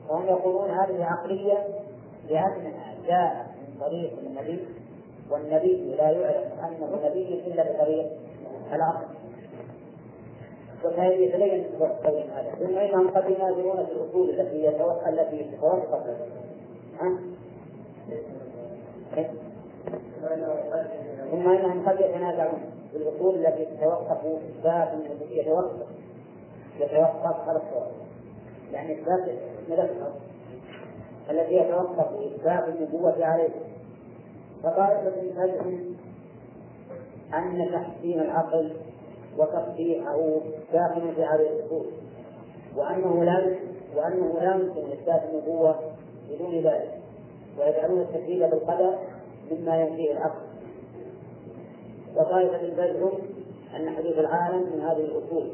وهم يقولون هذه عقلية لانها جاءت من طريق النبي والنبي لا يعلم انه نبي إلا بطريق العقل. ويتبين قول هذا. ثم إنهم قد يناظرون في الأصول التي يتوقع التي تتوقف ها؟ ثم إنهم قد يتنازعون. في الاصول التي تتوقف اثبات يتوقف. يتوقف على الصواب. يعني إثبات ملفها التي يتوقف اثبات النبوة عليه. فطائفة تزعم أن تحسين العقل وتصحيحه داخل في هذه الأصول وأنه لا وأنه لا يمكن إثبات النبوة بدون ذلك. ويجعلون التكليف بالقدر مما ينفيه العقل. وطائفة تزعم أن حدوث العالم من هذه الأصول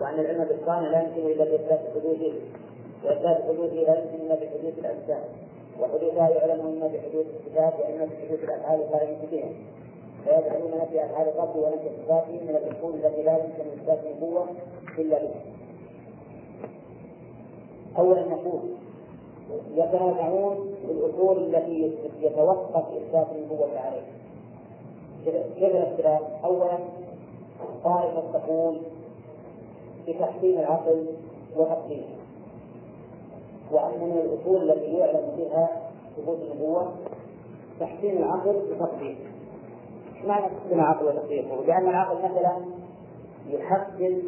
وأن العلم بالصانع لا يمكن إلا بإثبات حدوثه وإثبات حدوثه لا يمكن إلا بحدوث الأجسام وحدوثها يعلم إما بحدوث الصفات وإما بحدوث الأفعال يمكن بها فيجعلون نفي أفعال الرب ونفي صفاته من الأصول التي لا يمكن إثبات النبوة إلا بها. أولا نقول يتنازعون في الأصول التي يتوقف إثبات النبوة عليها. كيف الاختلاف؟ أولا طائفة تقول بتحسين العقل وتقديمه وأن من الأصول التي يعلم بها ثبوت النبوة تحسين العقل وتقديمه معنى تحسين العقل وتقديمه؟ لأن العقل مثلا يحسن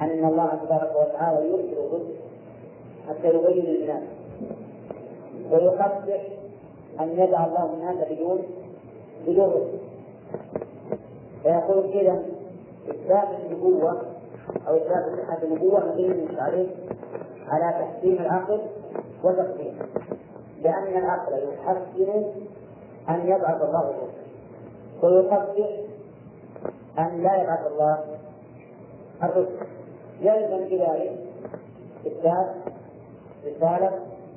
أن الله تبارك وتعالى يرسل الرسل حتى يبين للناس ويقبح أن يدع الله الناس بدون بدون رسل فيقول كذا إثبات النبوة أو إثبات صحة النبوة مبني عليه على تحسين العقل وتقديمه لأن العقل يحسن أن يبعث الله الرسل ويقدر أن لا يبعث الله الرسل. يلزم بذلك إثبات رسالة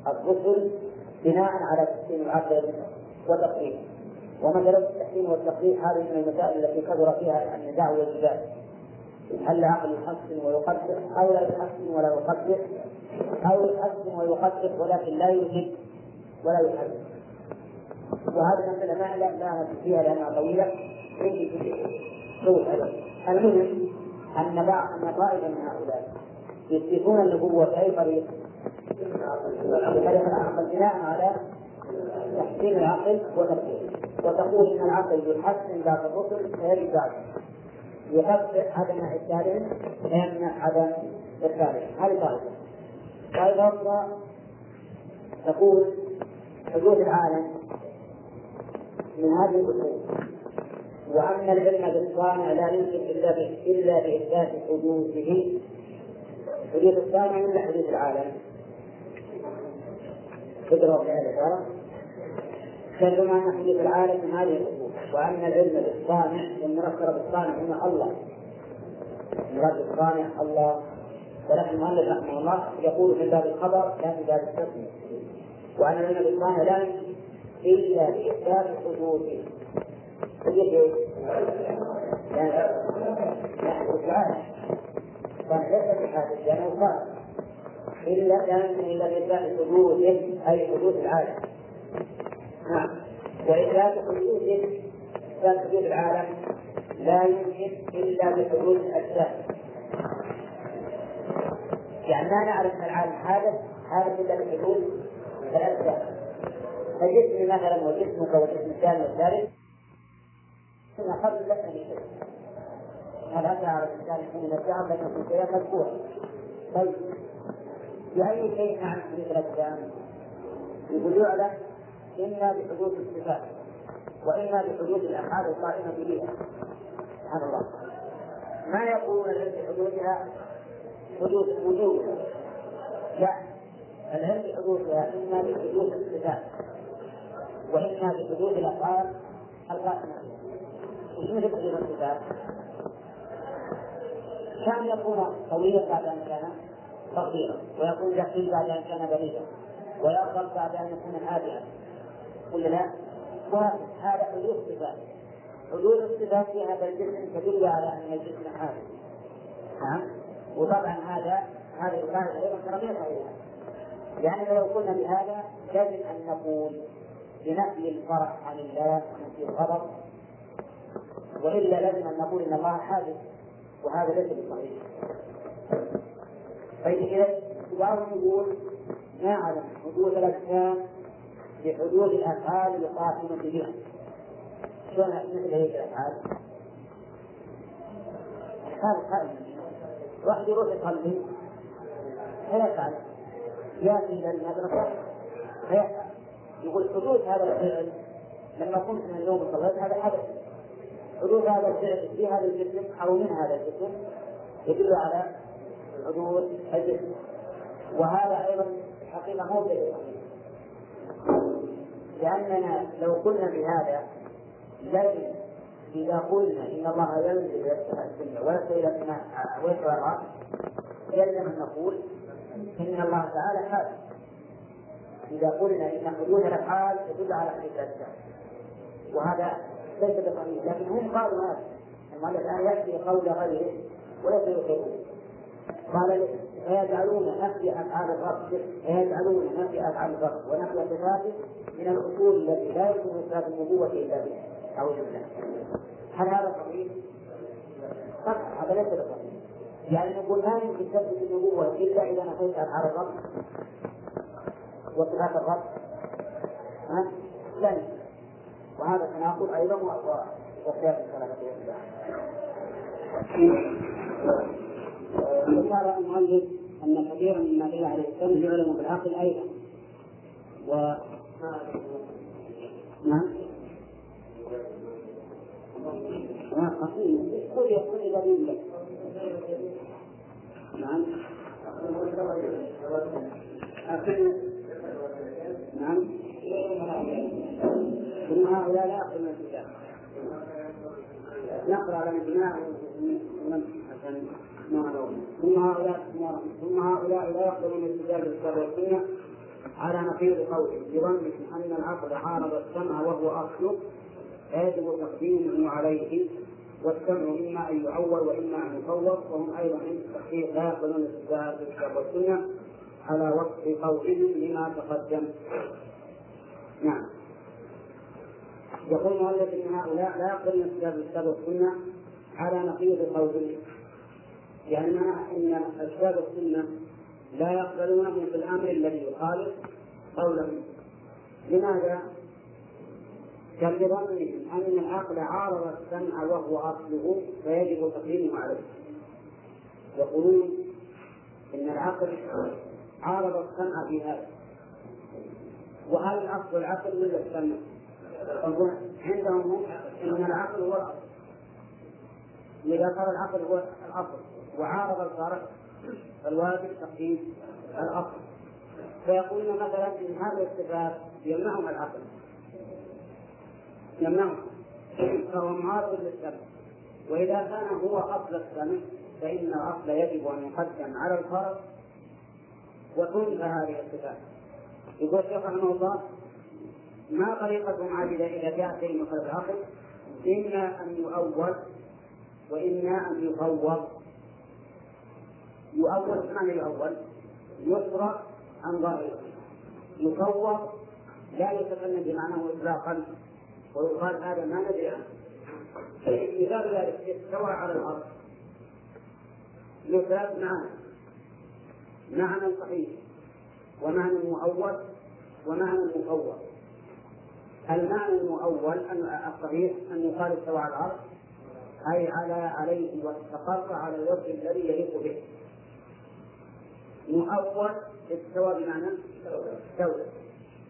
الرسل بناء على تحسين العقل وتقديمه ومثلا التحسين والتقديم هذه من المسائل التي كثر فيها النزاع والجدال هل العقل يحسن ويقدر؟ أو لا يحسن ولا يقدر؟ أو يحسن ويقدر ولكن لا يوجد ولا يحسن. وهذه المسألة ما لا فيها لأنها طويلة. المهم أن بعض أن طائفة من هؤلاء يثبتون النبوة بأي طريق؟ بطريق العقل بناء على تحسين العقل وتقديره وتقول إن العقل يحسن ذات الرسل فيجب بعده يخفف عدم إرسالهم فيمنع عدم إرسالهم هذه طائفة. طائفة أخرى تقول حدوث العالم من هذه الأصول. وأن العلم بالصانع لا يمكن إلا إلا بإثبات حدوثه حدوث الصانع ولا حدوث العالم؟ تدروا في كما أن حدوث العالم من هذه الأصول وأن العلم بالصانع والمنكر بالصانع هنا الله. المراد بالصانع الله. ولكن المؤلف رحمه الله يقول من باب الخبر لا من باب التسمية. وأن العلم بالصانع لا إلا بإثبات حدوثه حدوث يعني ليس بحادث لأنه صانع إلا لا يمكن إلا بإثبات حدوثه أي حدوث العالم. نعم. وإثبات حدود إثبات حدود العالم لا يمكن إلا بحدود الأجسام يعني ما نعرف أن العالم حادث حادث إلا بحدود الأجسام فجسمي مثلا وجسمك وجسم الثاني والثالث كنا قبل لسنا بشيء هل أتى على الإنسان حين لم يكن شيئا مذكورا طيب. بأي شيء نعرف حدود الأجسام؟ يقول يعلم إما بحدود الصفات وإما بحدود الأفعال القائمة بها سبحان الله. ما يقولون العلم بحدودها؟ حدود وجودها لا. العلم بحدودها إما بحدود الصفات وإما بحدود الأفعال القائمة بها وش حدود الصفات؟ كان يكون طويلا بعد أن كان صغيرا ويكون دقيق بعد أن كان بليغا ويرغب بعد أن يكون هادئا. ولا لا؟ وهذا حدود صفات حدود الصفات في هذا الجسم تدل على أن الجسم حادث نعم. وطبعا هذا هذه القاعدة أيضا ترى غير يعني لو قلنا بهذا لازم أن نقول بنفي الفرح عن الله ونفي الغضب وإلا لازم أن نقول إن الله حادث وهذا ليس بصحيح. طيب إذا بعضهم يقول نعلم حدود الأجسام بحدود الأفعال القائمة بها. شلون مثل هيك الأفعال؟ الأفعال قائمة واحد يروح يصلي فيفعل يأتي إلى المدرسة فيفعل يقول حدود هذا الفعل لما قمت من النوم وصليت هذا حدث. حدود هذا الفعل في هذا الجسم أو من هذا الجسم يدل على حدود الجسم وهذا أيضا حقيقة مو لأننا لو قلنا بهذا لكن إذا قلنا إن الله ينزل ويفتح الدنيا ويصل إلى السماء ويسوى الأرض يلزم أن نقول إن الله تعالى حادث إذا قلنا إن حدود الأفعال تدل على حدود الأجسام وهذا ليس بصحيح لكن هم قالوا هذا. المؤلف الآن يأتي قول غيره وليس يقرون قال فيجعلون نفي أفعال الرب فيجعلون نفي أفعال الرب ونفي صفاته من الأصول التي لا يكون اثبات النبوة إلا بها. أو بالله. هل هذا صحيح؟ طبعا هذا ليس بصحيح. يعني نقول ما يمكن تثبت النبوة إلا إذا نفيت أفعال الرب وصفات الرب ها؟ لا. يمكن وهذا تناقض أيضا وخلاف السلامه ذكر المؤلف أن كثيرا مما دل عليه السلم يعلم بالعقل أيضا. و نعم. نعم. نعم. ثم هؤلاء لا يأخذون الكتاب. نقرأ على الجماعة ثم هؤلاء ثم هؤلاء لا يقبلون الكتاب الكتاب والسنة على نقيض قوله بظنهم أن العقل عارض السمع وهو أصله فيجب تقديمه عليه والسمع إما أن يعول وإما أن يفوض وهم أيضا عند التحقيق لا يقبلون الكتاب الكتاب والسنة على وصف قولهم لما تقدم. نعم. يقول المؤلف إن هؤلاء لا يقبلون الكتاب الكتاب والسنة على نقيض قولهم يعني معنى إن الكتاب والسنة لا يقبلونه في الأمر الذي يخالف قولهم لماذا؟ كان بظنهم أن العقل عارض السمع وهو أصله فيجب تقديمه عليه. يقولون إن العقل عارض السمع في هذا. وهل الاصل العقل ولا السمع؟ عندهم إن العقل هو الأصل. واذا صار العقل هو الأصل. وعارض الفرع فالواجب تقديم الاصل فيقولون مثلا إن هذه الصفات يمنعها العقل. يمنعها فهو معارض للسمع. وإذا كان هو أصل السمع فإن الاصل يجب أن يقدم على الفرع وتنفى هذه الصفات يقول الشيخ رحمه الله ما طريقة إذا جاء شيء من العقل؟ إما أن يؤول وإما أن يفوض. يؤول معنى يؤول؟ يصرف عن ظاهره. يفوض لا يتكلم بمعناه إطلاقا ويقال هذا ما ندري عنه. مثال ذلك استوى على الأرض. له ثلاث معاني معنى صحيح. ومعنى مؤول. ومعنى مفوض. المعنى المؤول الصحيح أن يقال استوى على الأرض؟ أي على عليه واستقر على الوجه الذي يليق به. مؤول استوى بمعنى استوى.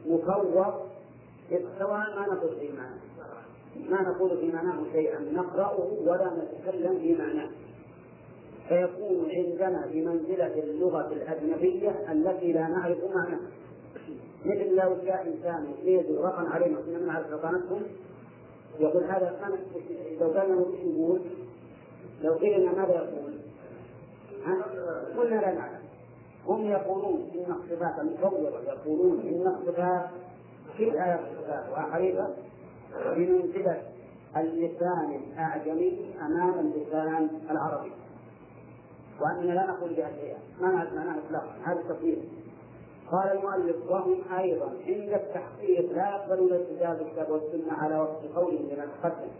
مفوض استوى ما نقول في معناه ما نقول في معناه شيئا نقرأه ولا نتكلم في معناه فيكون عندنا بمنزلة اللغة الأجنبية التي لا نعرف معناها مثل لو جاء إنسان يريد رقم علينا كنا نعرف رقمتهم يقول هذا كان لو كان له يقول؟ لو قيل لنا ماذا يقول؟ قلنا لا نعلم هم يقولون إن الصفات المفوضة يقولون إن الصفات في الآية الصفات وأحاديثها بمنزلة اللسان الأعجمي أمام اللسان العربي. وأننا لا نقول شيئا ما معناها إطلاقا هذا التفويض قال المؤلف وهم أيضا عند التحقيق لا يقبلون الكتاب الكتاب والسنة على وفق قولهم لما تقدم.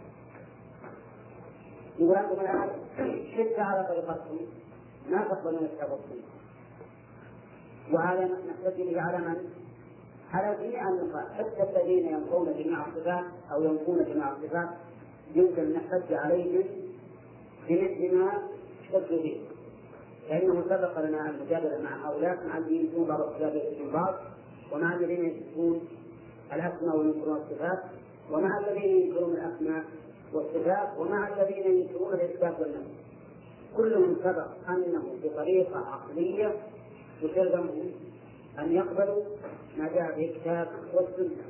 يقول أنتم الآن شدة على طريقتكم ما تقبلون الكتاب والسنة. وهذا نحتاج به على من؟ على جميع النقاط حتى الذين ينفون جميع الصفات أو ينفون جميع الصفات يمكن نحتج عليهم بمثل ما احتجوا به. فإنه سبق لنا المجادلة مع هؤلاء مع الذين يثبتون بعض الصفات ويثبتون بعض ومع الذين يثبتون الأسماء وينكرون الصفات ومع الذين ينكرون الأسماء والصفات ومع الذين ينكرون الإثبات والنفي كلهم سبق أنه بطريقة عقلية يلزمهم أن يقبلوا ما جاء به الكتاب والسنة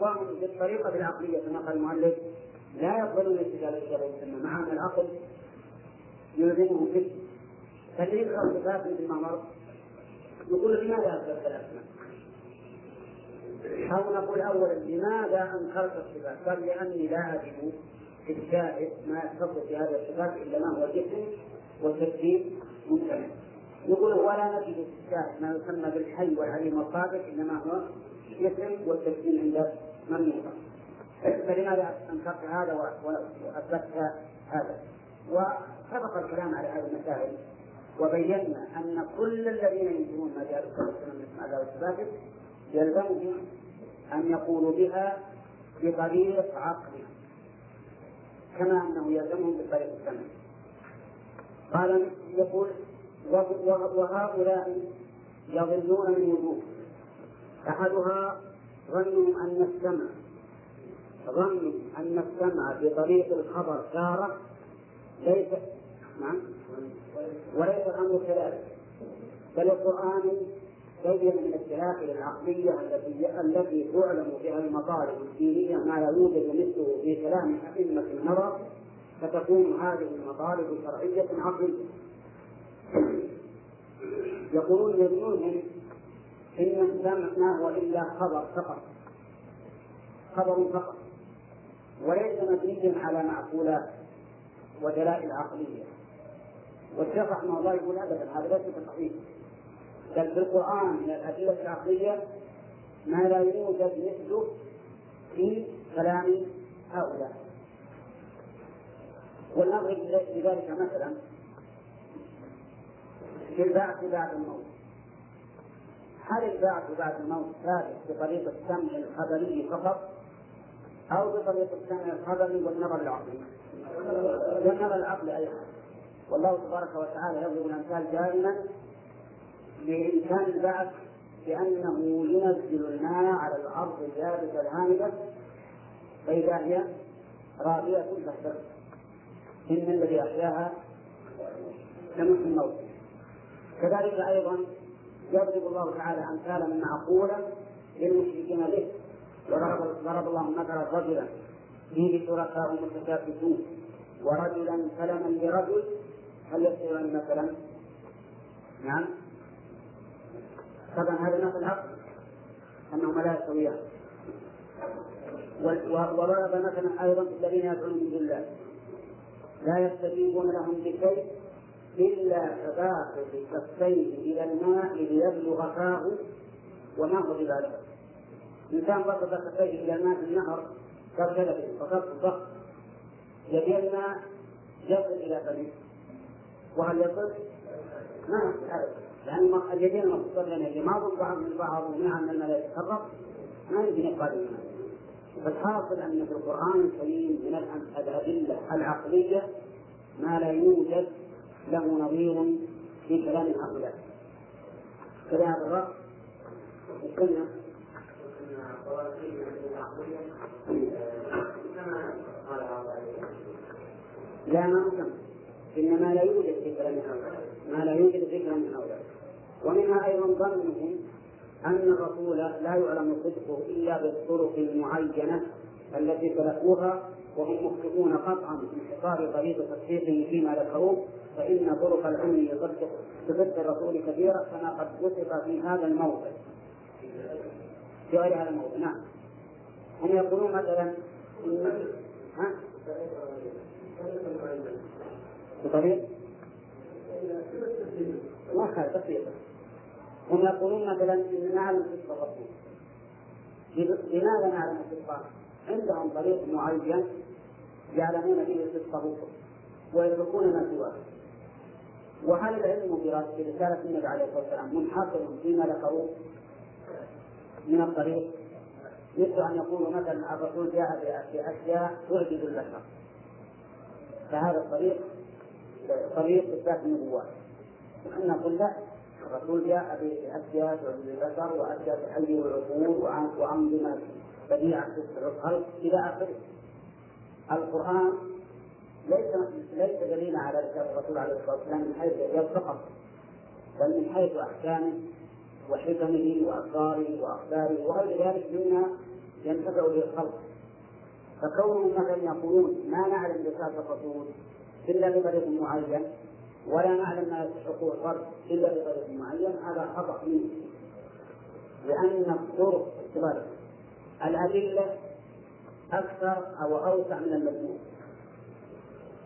وهم بالطريقة العقلية كما قال المؤلف لا يقبلون الكتاب والسنة مع أن العقل يلزمهم به فالذي يقرأ صفات مثل ما مر يقول لماذا أثبت الأسماء؟ أو نقول أولا لماذا أنكرت الصفات؟ قال لأني لا أجد في الشاهد ما في هذه الصفات إلا ما هو جسم وترتيب ممتنع. يقول ولا نجد في ما يسمى بالحي والعليم الصادق إنما هو جسم والترتيب عند من ينكر. فلماذا أنكرت هذا وأثبتت هذا؟ وسبق الكلام على هذه المسائل وبينا أن كل الذين ينكرون ما جاء وصفاته يلزمهم أن يقولوا بها بطريق عقلي كما أنه يلزمهم بطريق السمع قال يقول وهؤلاء يضلون من وجوه. أحدها ظنهم أن السمع ظنوا أن السمع بطريق الخبر تارة ليس نعم. وليس الأمر كذلك. بل القرآن بين من الدلائل العقلية التي التي تعلم بها المطالب الدينية ما لا يوجد مثله في كلام أئمة النظر فتكون هذه المطالب شرعية عقلية يقولون يظنون إن السمع ما هو إلا خبر فقط. خبر فقط. وليس مبنيا على معقولات ودلائل عقلية. والشيخ رحمه الله يقول ابدا. هذا ليس بصحيح. بل في القرآن من الأدلة العقلية ما لا يوجد مثله في كلام هؤلاء. ولنضرب لذلك مثلا في البعث بعد الموت. هل البعث بعد الموت ثابت بطريقة السمع الخبري فقط؟ أو بطريقة السمع الخبري والنظر العقلي؟ والنظر العقلي أيضا. والله تبارك وتعالى يضرب الامثال دائما بامكان البعث بأنه ينزل الماء على الأرض اليابسه الهامدة فإذا هي راضية تحترق إن الذي أحياها لمحيي الموت. كذلك أيضا يضرب الله تعالى امثالا معقولا للمشركين به. وضرب الله مثلا رجلا. فيه شركاء متشابهون. ورجلا سلما لرجل. هل يستويان مثلا؟ نعم. طبعا هذا نفس الحق انهما لا يستويان. وضرب مثلا أيضا الذين يدعون من دون الله. لا يستجيبون لهم بشيء إلا تباسط كفيه إلى الماء ليبلغ فاه وما هو بذلك إنسان بسط كفيه إلى الماء في النهر كركبة فقط ضغط يدين يصل إلى فمه. وهل يصل؟ ما أبدا لأن اليدين المتصلين اللي ما بعض من بعض ومنع أن الماء يتحرك ما يمكن إقبال الماء. فالحاصل أن في القرآن الكريم من الأدلة العقلية ما لا يوجد له نظير في كلام هؤلاء كلام الرب قلنا لا ما مسمى إنما لا يوجد في كلام هؤلاء ما لا يوجد في كلام هؤلاء ومنها أيضا ظنهم أن الرسول لا يعلم صدقه إلا بالطرق المعينة التي سلكوها وهم مخطئون قطعا في انحصار طريق تصديقه فيما ذكروه. فإن طرق العلم بصدق الرسول كثيرة كما قد وصف في هذا الموضع. في غير هذا الموضع نعم. هم يقولون مثلا ها؟ بطريق؟ ما خالف بسيطة. هم يقولون مثلا إن نعلم صدق الرسول. لماذا نعلم صدقه؟ عندهم طريق معين يعلمون به صدقه ويتركون ما سواه. وهل العلم في رسالة النبي عليه الصلاة والسلام منحصر فيما ذكروه من الطريق؟ مثل أن يقولوا مثلا الرسول جاء بأشياء تعجز البشر. فهذا الطريق طريق إثبات النبوات ونحن نقول لا الرسول جاء بأشياء تعجز البشر وأشياء تحيي العقول وأنظمة بديعة تسرع الخلق. إلى آخره. القرآن ليس ليس دليلا على رسالة الرسول عليه الصلاة والسلام من حيث الإعجاز فقط بل من حيث أحكامه وحكمه وأسراره وأخباره وغير ذلك مما ينتفع به الخلق. فكونهم مثلا يقولون ما نعلم رسالة الرسول إلا بطريق معين ولا نعلم ما يستحقه الفرد إلا بطريق معين هذا خطأ منه. لأن الطرق الأدلة أكثر أو أوسع من المجموع.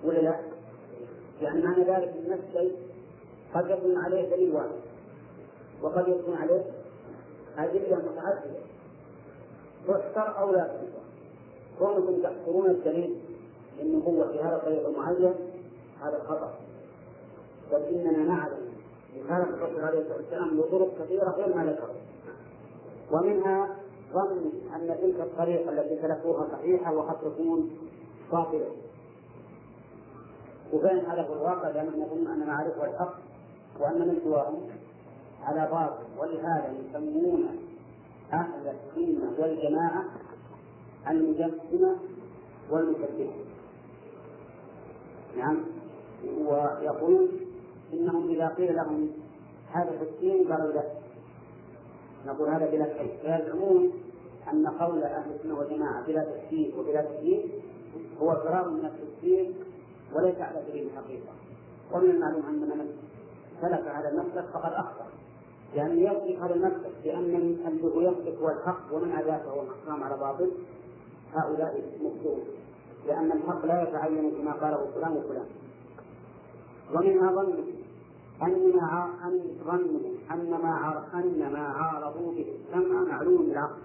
ولا لا؟ يعني معنى ذلك أن الشيء قد يكون عليه دليل واحد. وقد يكون عليه أدلة متعددة. تحصر أو لا تحصر كونكم تحصرون الدليل أنه هو في هذا الطريق المعين هذا خطأ. بل إننا نعلم رسالة الرسول عليه الصلاة والسلام بطرق كثيرة غير ما ذكر. ومنها ظن أن تلك الطريقة التي سلكوها صحيحة وقد تكون باطلة. وفين هذا في الواقع لأننا نظن أن معرفة الحق وأن من سواهم على باطل. ولهذا يسمون أهل السنة والجماعة المجسمة والمكذبة. نعم. ويقولون إنهم إذا قيل لهم هذا الدين قالوا لا. نقول هذا بلا كيف فيزعمون أن قول أهل السنة والجماعة بلا تكفير وبلا تكفير هو فرار من التكفير وليس على سبيل الحقيقة ومن المعلوم أن من سلك هذا المسلك فقد أخطأ. يعني يمسك هذا المسلك بأن الذي يمسك هو الحق ومن أداته هو الحكام على باطل هؤلاء مخطئون لأن الحق لا يتعين كما قاله فلان وفلان. ومنها ظن أن مع أن ظنوا أن ما أن ما عارضوا به السمع معلوم بالعقل.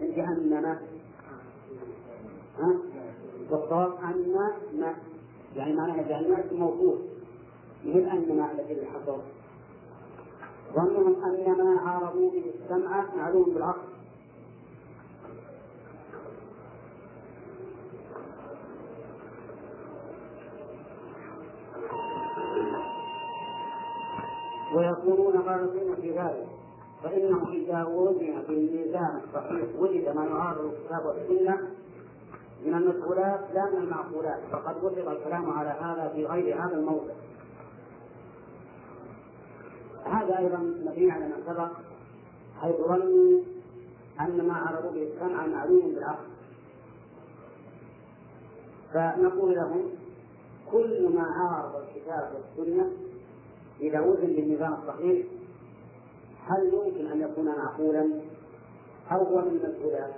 من جهنم ها؟ والصواب أن ما يعني معناها جهنم موصوف مثل أن ما الذي حصل ظنهم أن ما عارضوا به السمع معلوم بالعقل. ويكونون غالطين في ذلك. فإنه إذا وزن في الميزان الصحيح وجد ما يعارض الكتاب والسنة من المسؤولات لا من المعقولات. فقد وجد الكلام على هذا في غير هذا الموضع. هذا أيضا مبني على ما سبق حيث ظنوا أن ما عرضوا به السمع معلوم بالعقل. فنقول لهم كل ما عارض الكتاب والسنة إذا وزن بالميزان الصحيح هل يمكن أن يكون معقولا؟ أو هو من المجهولات؟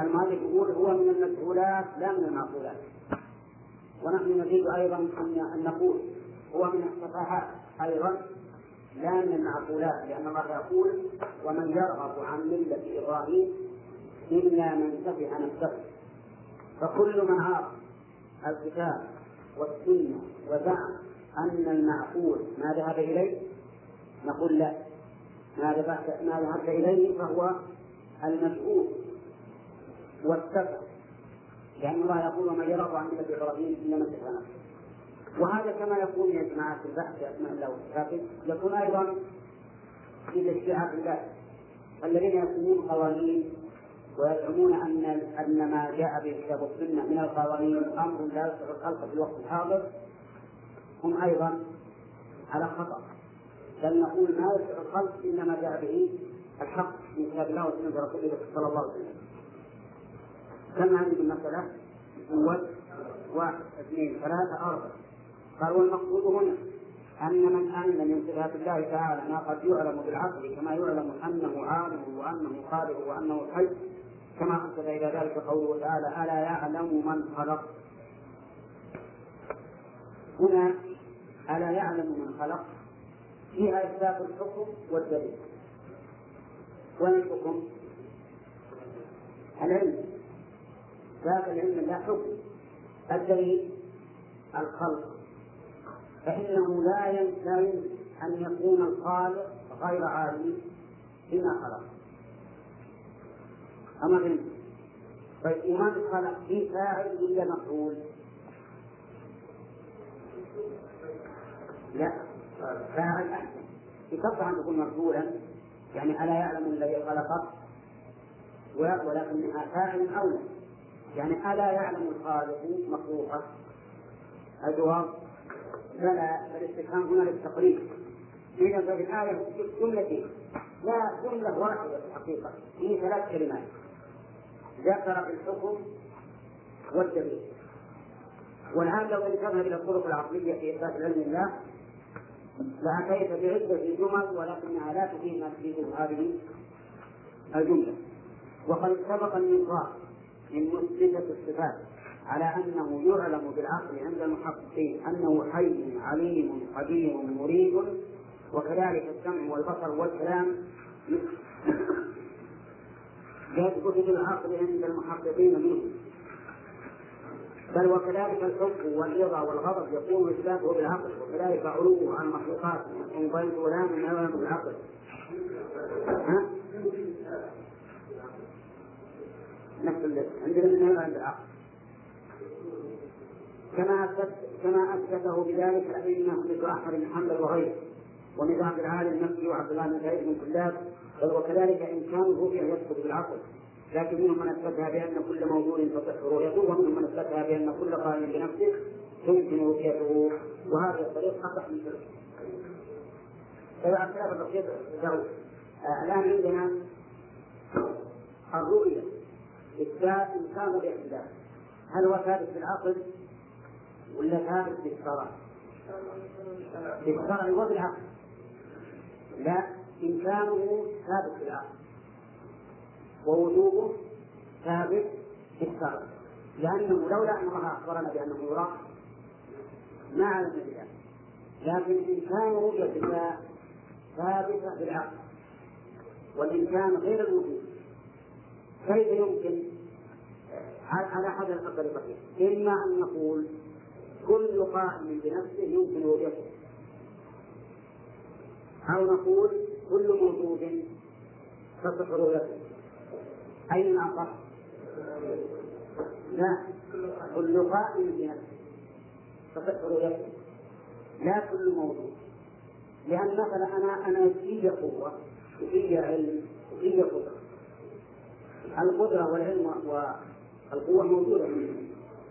المؤلف يقول هو من المجهولات لا من المعقولات. ونحن نريد أيضا أن نقول هو من الصفحات أيضا لا من المعقولات لأن الله يقول ومن يرغب عن ملة إبراهيم إلا من سفه نفسه. فكل من عرف الكتاب والسنة وزعم أن المعقول ما ذهب إليه نقول لا. ما ذهبت إليه فهو المسؤول. والسفه لأن الله يقول ومن يرغب عن ملة إبراهيم إلا من سفه نفسه وهذا كما يكون يا جماعة في البحث في أسماء الله وصفاته يكون أيضا في تشريعات الله الذين يقومون قوانين ويزعمون أن أن ما جاء به الكتاب والسنة من القوانين أمر لا يصلح الخلق في الوقت الحاضر هم أيضا على خطأ. بل نقول ما يصلح الخلق إنما جاء به الحق من كتاب الله وسنة رسوله صلى الله عليه وسلم. كم هذه المسألة؟ أول واحد اثنين ثلاثة أربعة. قال والمقصود هنا أن من أن من صفات الله تعالى ما قد يعلم بالعقل كما يعلم أنه عالم وأنه قادر وأنه حي كما أرشد إلى ذلك قوله تعالى ألا يعلم من خلق؟ هنا ألا يعلم من خلق؟ فيها إثبات الحكم والدليل. وين الحكم؟ العلم. ذاك العلم لا حكم الدليل الخلق فإنه لا لا أن يكون الخالق غير عالم بما خلق أما فهمت؟ طيب ومن خلق في فاعل ولا مفعول؟ لا فاعل أحسن بشرط أن تكون مفعولا يعني ألا يعلم الذي خلقك ولكنها فاعل أولى يعني ألا يعلم الخالق مخلوقه؟ الجواب بلى الاستفهام هنا للتقريب. إذا ففي الآية جملتين لا جملة واحدة في الحقيقة في ثلاث كلمات. ذكر الحكم والدليل. والآن لو انتبه إلى الطرق العقلية في إثبات العلم الله لأتيت بعدة جمل ولكنها لا تفيد ما تفيد هذه الجملة. وقد سبق النقاش من مثبتة الصفات على أنه يعلم بالعقل عند المحققين أنه حي عليم قدير مريد وكذلك السمع والبصر والكلام يثبت بالعقل عند المحققين منه بل وكذلك الحب والرضا والغضب يكون إثباته بالعقل وكذلك علوه عن المخلوقات من ضيف ولا من بالعقل ها؟ نفس عندنا من يعلم بالعقل كما أثبت كما أثبته بذلك الأئمة مثل أحمد بن حنبل وغيره. ومثل عبد العالي المكي وعبد الله بن سعيد بن كلاب. بل وكذلك إمكان الرؤية يثبت بالعقل. لكن منهم من أثبتها بأن كل موجود تصح رؤيته ومنهم من أثبتها بأن كل قائم بنفسه يمكن رؤيته. وهذا الطريق أصح من تلك طبعا خلاف الرشيد الآن عندنا الرؤية إثبات إمكان الاحتلال هل هو ثابت بالعقل ولا ثابت بالشرع؟ بالشرع وبالعقل لا إمكانه ثابت بالعقل ووجوبه ثابت بالشرع لأنه لولا أن الله أخبرنا بأنه يرى ما علمنا بذلك. لكن إمكان رؤية الله ثابتة بالعقل والإمكان غير الوجود كيف يمكن؟ على أحد الطريقتين إما أن نقول كل قائم بنفسه يمكن رؤيته أو نقول كل موجود تصح رؤيته أين أصح؟ لا. كل قائم بنفسه تصح رؤيته لا كل موجود. لأن مثلا أنا أنا في قوة وفي علم وفي قدرة. القدرة والعلم والقوة موجودة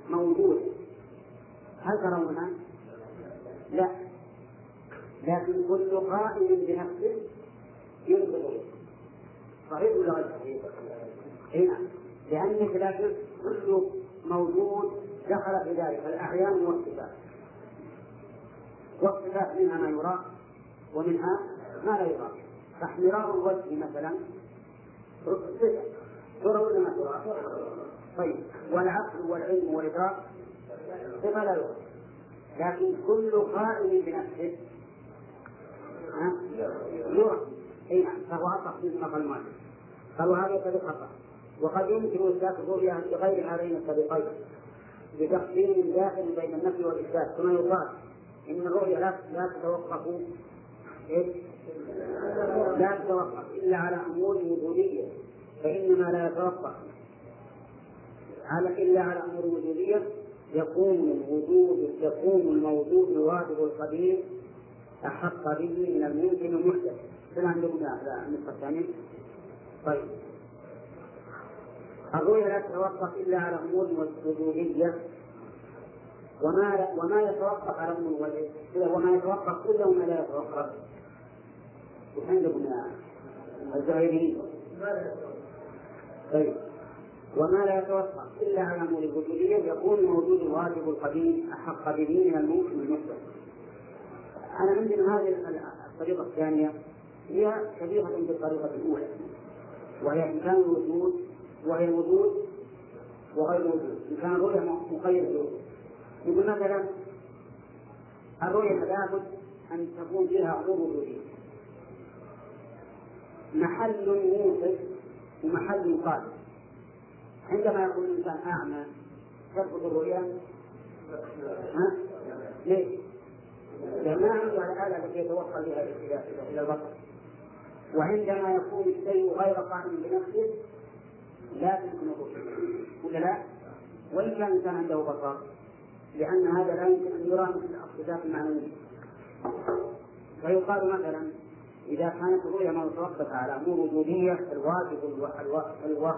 موجودة. هل ترونها؟ لا. لكن كل قائم بنفسه ينطق صحيح ولا غير صحيح؟ اي نعم. لأن كل موجود دخل في ذلك. الأعيان والصفات والصفات منها ما يرى ومنها ما لا يرى. فاحمرار الوجه مثلا. صفة طيب والعقل والعلم والإدراك صفة لا يرى لكن كل قائم بنفسه يرى أي نعم فهو اصح من نقل المؤلف قالوا هذا قد خطأ. وقد يمكن اثبات الرؤيا بغير هذين الطريقين بتقسيم داخل بين النفي والاثبات كما يقال إن الرؤيا لا لا تتوقف لا تتوقف إلا على أمور وجودية. فإنما لا يتوقف على إلا على أمور وجوديه يكون الوجود يكون الموجود الواجب القديم أحق به من الممكن المحدث هل عندكم النسخه الثانية؟ طيب. الرؤيا لا تتوقف إلا على أمور وجودية. وما وما يتوقف على أمور وما يتوقف كله وما لا يتوقف. وش عندكم يا الزهيريين؟ طيب. وما لا يتوقف إلا على امور الوجودية يكون موجود الواجب القديم أحق به من الممكن المحدث. أنا عندنا هذه الطريقة الثانية. هي شبيهه بالطريقة الأولى. وهي امكان الوجود وهي الوجود وغير الوجود. إن كان الرؤية مقيد بالوجود. يقول مثلا الرؤية لابد أن تكون فيها امور وجودية. محل موصف ومحل قادم عندما يكون الإنسان أعمى ترفض الرؤيا ها؟ ليش؟ لأن ما عنده الآلة التي يتوصل بها إلى البصر وعندما يكون الشيء غير قائم بنفسه لا يمكن الرؤيا ولا لا؟ وإن كان الإنسان عنده بصر لأن هذا لا يمكن أن يرى مثل الصفات المعنوية فيقال مثلا إذا كانت الرؤيا متوقفة على أمور وجودية الواجب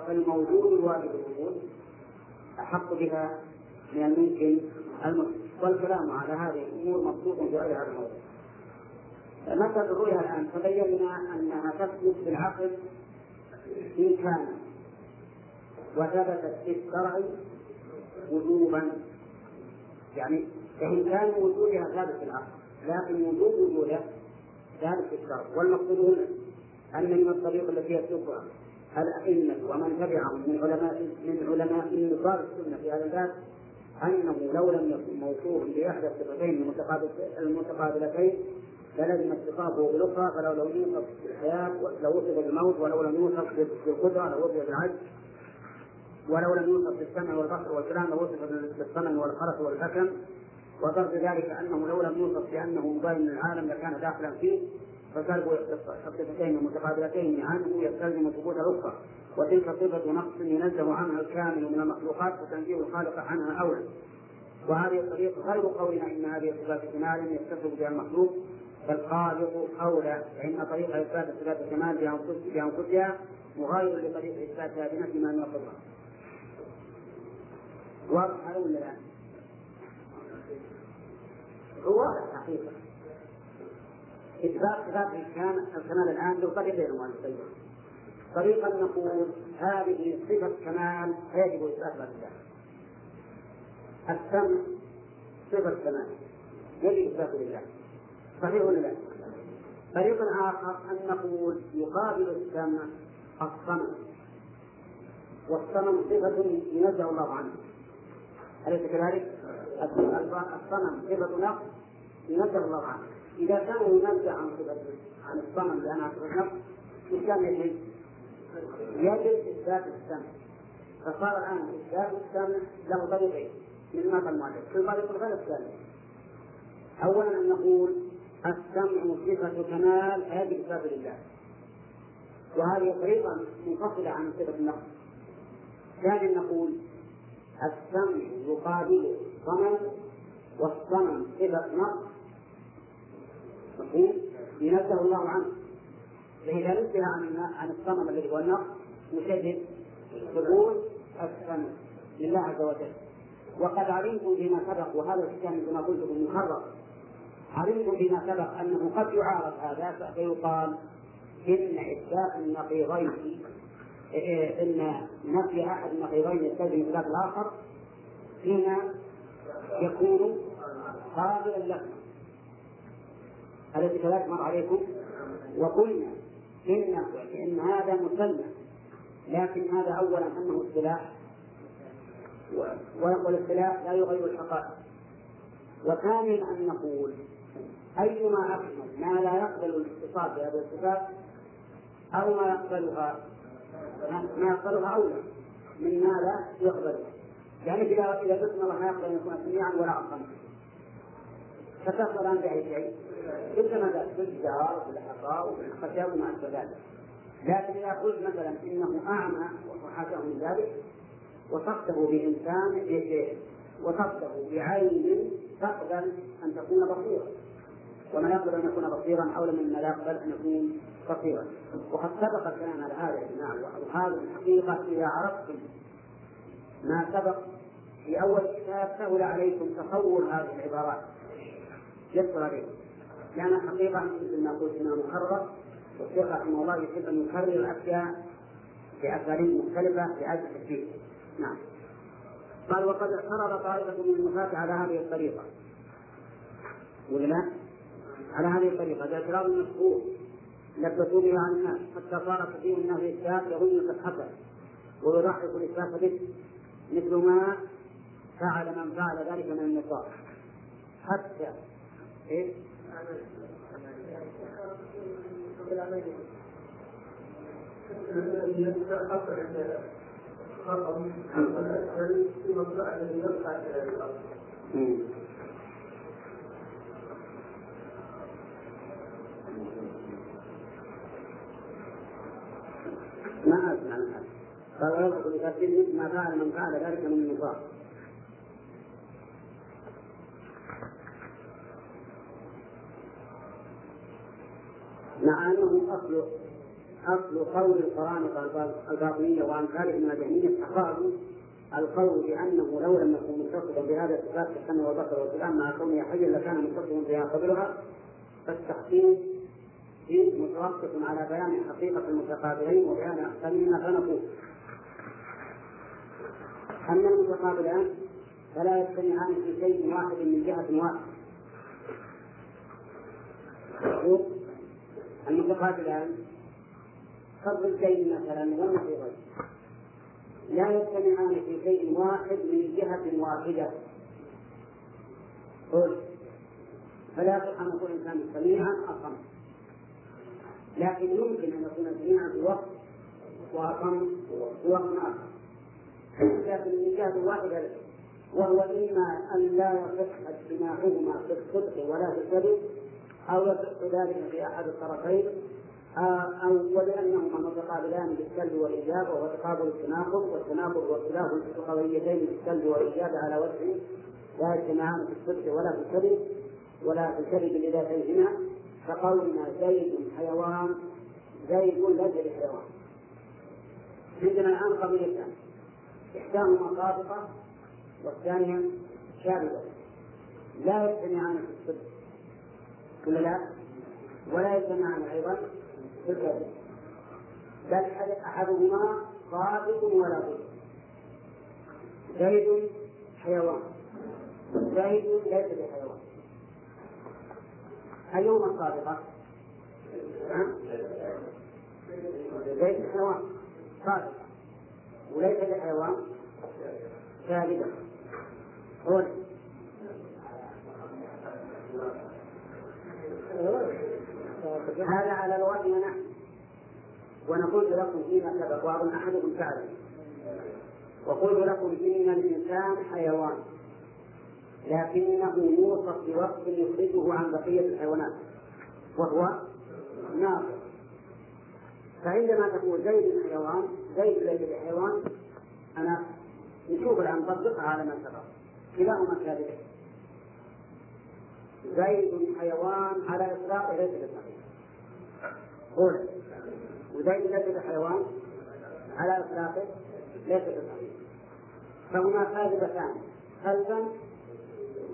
الموجود الواجب الوجود أحق بها من الممكن الممكن والكلام على هذه الأمور مبسوط في غير هذا الموضوع. مثل الرؤيا الآن تبينا أنها تثبت بالعقل إن كان وثبتت في الشرع وجوبا يعني فإن كان وجودها ثابت في العقل لكن وجود وجودها في الشرع والمقصود هنا أن من الطريق التي يسلكها الأئمة ومن تبعهم من علماء من علماء نصار السنة في هذا الباب أنه لو لم يكن موصوفا بإحدى الصفتين المتقابلتين فلزم اتصافه بالأخرى فلو لم يوصف بالحياة لو وصف بالموت ولو لم يوصف بالقدرة لو وصف بالعجز ولو لم يوصف بالسمع والبصر والكلام لو وصف بالصنم والخرس والحكم وضرب ذلك أنه لو لم يوصف بأنه مبين العالم لكان داخلا فيه فسلب الصفتين المتقابلتين عنه يستلزم ثبوت الأخرى وتلك صفة نقص ينزه عنها الكامل من المخلوقات وتنزيه الخالق عنها أولى وهذه الطريقة غير قولنا إن هذه صفات كمال يتصف بها المخلوق فالخالق أولى فإن طريق إثبات صفات الكمال بأنفسها مغاير لطريق إثباتها بنفي ما ينقضها. واضح هذا ولا لا؟ هو واضح حقيقة إثبات صفات الكمال الآن بطريقين مؤلفين طريقا نقول هذه صفة كمال فيجب إثباتها لله السمع صفة كمال يجب إثباته لله صحيح ولا لا؟ طريق آخر أن نقول يقابل السمع الصمم. والصمم صفة ينزه الله عنه. أليس كذلك؟ الصنم صفة نقص ينزه الله عنه. إذا كان ينزه عن صفة عن الصنم لأنها صفة نقص كان يجب؟ يجب إثبات السمع فصار الآن إثبات السمع له طريقين من ما المؤلف في الطريق الغير الثاني أولا أن نقول السمع صفة كمال فيجب إثبات لله. وهذه طريقة منفصلة عن صفة النقص. ثانيا نقول السمع يقابل الصنم والصنم صفة نقص مفهوم؟ ينزه الله عنه. فإذا نزه عن عن الصنم الذي هو النقص نشهد ثبوت السمع لله عز وجل. وقد علمتم فيما سبق وهذا الكتاب كما قلت مخرج علمتم فيما سبق أنه قد يعارض هذا فيقال إن اثبات النقيضين إن نفي أحد النقيضين يستلزم اثبات الآخر فيما يكون قابلا له. الذي كذلك مر عليكم؟ وقلنا إن إن هذا مسلم لكن هذا أولا أنه اصطلاح. والاصطلاح لا يغير الحقائق. وثانيا أن نقول أيما أكمل ما لا يقبل الاتصال بهذه الصفات أو ما يقبلها ما يقبلها أولى من ما لا يقبلها يعني إذا إذا قلت الله ما يقبل أن يكون سميعا ولا عصما فتفضل عن بأي شيء. مثل ما بالجار وبالحصى وبالخشب وما أشبه ذلك. لكن إذا قلت مثلا إنه أعمى وحاشاه من ذلك وصفته بإنسان وصفته بعين تقبل أن تكون بصيرا. وما يقبل أن يكون بصيرا أولى مما لا يقبل أن يكون بصيرا وقد سبق الكلام على هذا يا جماعة وهذه الحقيقة إذا عرفتم ما سبق في أول كتاب سهل عليكم تصور هذه العبارات. يسر عليكم. لأن الحقيقة مثل ما قلت إنها مكرر والشيخ رحمه الله يحب أن يكرر الأشياء بأساليب مختلفة لأجل التكفير نعم. قال وقد اعترض طائفة من النفاة على هذه الطريقة. ولا؟ على هذه الطريقة. باعتراض المشهور لبسوا بها عن الناس حتى صار كثير من أهل الإسلام يظن قد حصل ويضحك الإسلام به. مثل ما فعل من فعل ذلك من النصارى. حتى إيه؟ ما أسمع من قال ويضحك بكافر ما فعل من فعل ذلك من النصارى مع انه اصل اصل قول القرامطه الباطنيه وامثالهم من الجهميه القول بانه لو لم يكن متصفا بهذا الصفات كالسمع والبصر والكلام مع كونه حيا لكان متصفا بها قبلها فالتحقيق متوقف على بيان حقيقة المتقابلين وبيان أحسنهما فنقول أما المتقابلان فلا يجتمعان في شيء واحد من جهة واحدة. المتقابلان كالضدين مثلا والنقيضين لا يجتمعان في شيء واحد من جهة واحدة. قل. فلا يصح أن يكون الإنسان سميعا أصم لكن يمكن أن يكون سميعا في وقت وأصم في وقت آخر لكن واحدة وهو إما أن لا يصح اجتماعهما في الصدق ولا في الكذب أو يصح ذلك في أحد الطرفين أو ولأنهما متقابلان بالسلب والإيجاب وهو تقابل التناقض والتناقض واختلاف القضيتين بالسلب والإيجاب على وجه لا يجتمعان في الصدق ولا في الكذب ولا في الكذب لذاتيهما. كقولنا زيد حيوان زيد ليس بحيوان عندنا الآن قضيتان. إحداهما صادقة والثانية شاذة لا يجتمعان في الصدق. ولا لا؟ ولا يجتمعان أيضا في الكذب. بل أحدهما صادق ولا بد زيد حيوان. والزيد ليس بحيوان. أيهما الصادقة؟ زيد حيوان. صادق. وليس بحيوان كاذبا قول هذا على الوحي ونحن ونقول لكم فيما سبق وأظن أحدكم تعلم وقلت لكم إن الإنسان حيوان لكنه يوصف بوصف يخرجه عن بقية الحيوانات وهو ناقص. فعندما تقول زيد حيوان زيد ليس بحيوان أنا نشوف الآن نطبقها على ما سبق. كلاهما كاذبين زيد حيوان على إطلاق ليس بصحيح قول. وزيد ليس بحيوان على إطلاقه ليس بصحيح فهما كاذبتان قلبا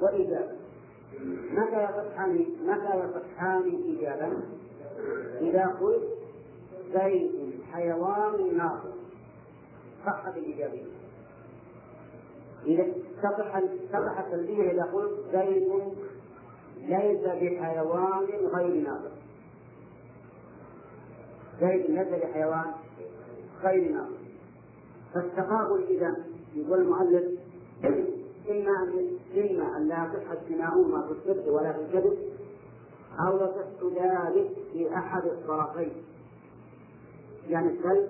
وإيجابا. متى يصحان متى يصحان إيجابا؟ إذا قلت زيد حيوان ناقص. صحت الإيجابية إذا تصح التنبيه إذا قلت زيد ليس بحيوان غير ناقص. زيد ليس بحيوان غير ناقص. فالتقابل إذا يقول المؤلف إما أن إما أن لا يصح اجتماعهما في الصدق ولا في الكذب أو يصح ذلك في أحد الطرفين. يعني السلب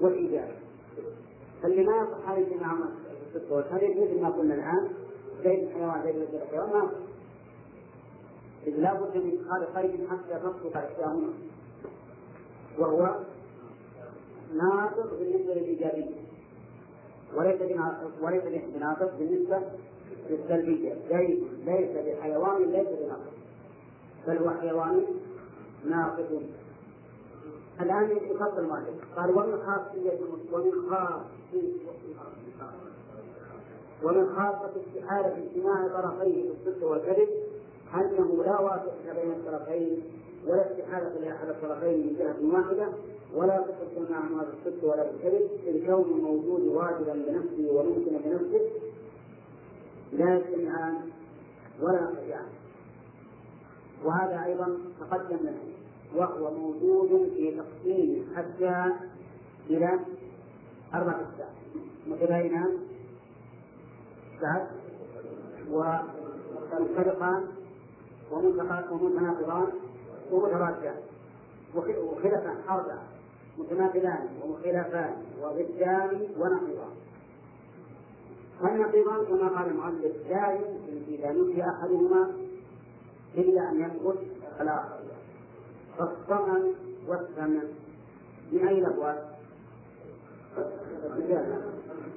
والإيجاب. فاللي ما يصح هذه الجماعة الصوت هذه مثل ما قلنا الآن زيد الحيوان زيد الحيوان ما إذ لا بد من إدخال قيد حتى تصدق إحداهما وهو ناقص بالنسبة للإيجابية. وليس وليس بناقص بالنسبة للسلبية. زيد ليس بحيوان ليس بناقص بل هو حيوان ناقص الآن يفصل المؤلف قال ومن خاصية ومن خاصية ومن خاصة استحالة اجتماع طرفيه في الصدق والكذب أنه لا واسطة بين الطرفين ولا استحالة لأحد الطرفين من جهة واحدة ولا تصح مع هذا الصدق ولا الكذب. إذ كون الموجود واجبا بنفسه وممكنا بنفسه. لا يجتمعان ولا ينقطعان وهذا أيضا تقدم لنا. وهو موجود في تقسيم حتى إلى أربع أقسام متباينان بعد ومنطلقان ومتناقضان ومتراجعان. وخلفان أربعة متناقضان ومخالفان وضدان ونقيضان. فالنقيضان كما قال المؤلف لا يمكن إذا نفي أحدهما إلا أن ينقص الآخر. فالصمم والثمن من أين الأبواب؟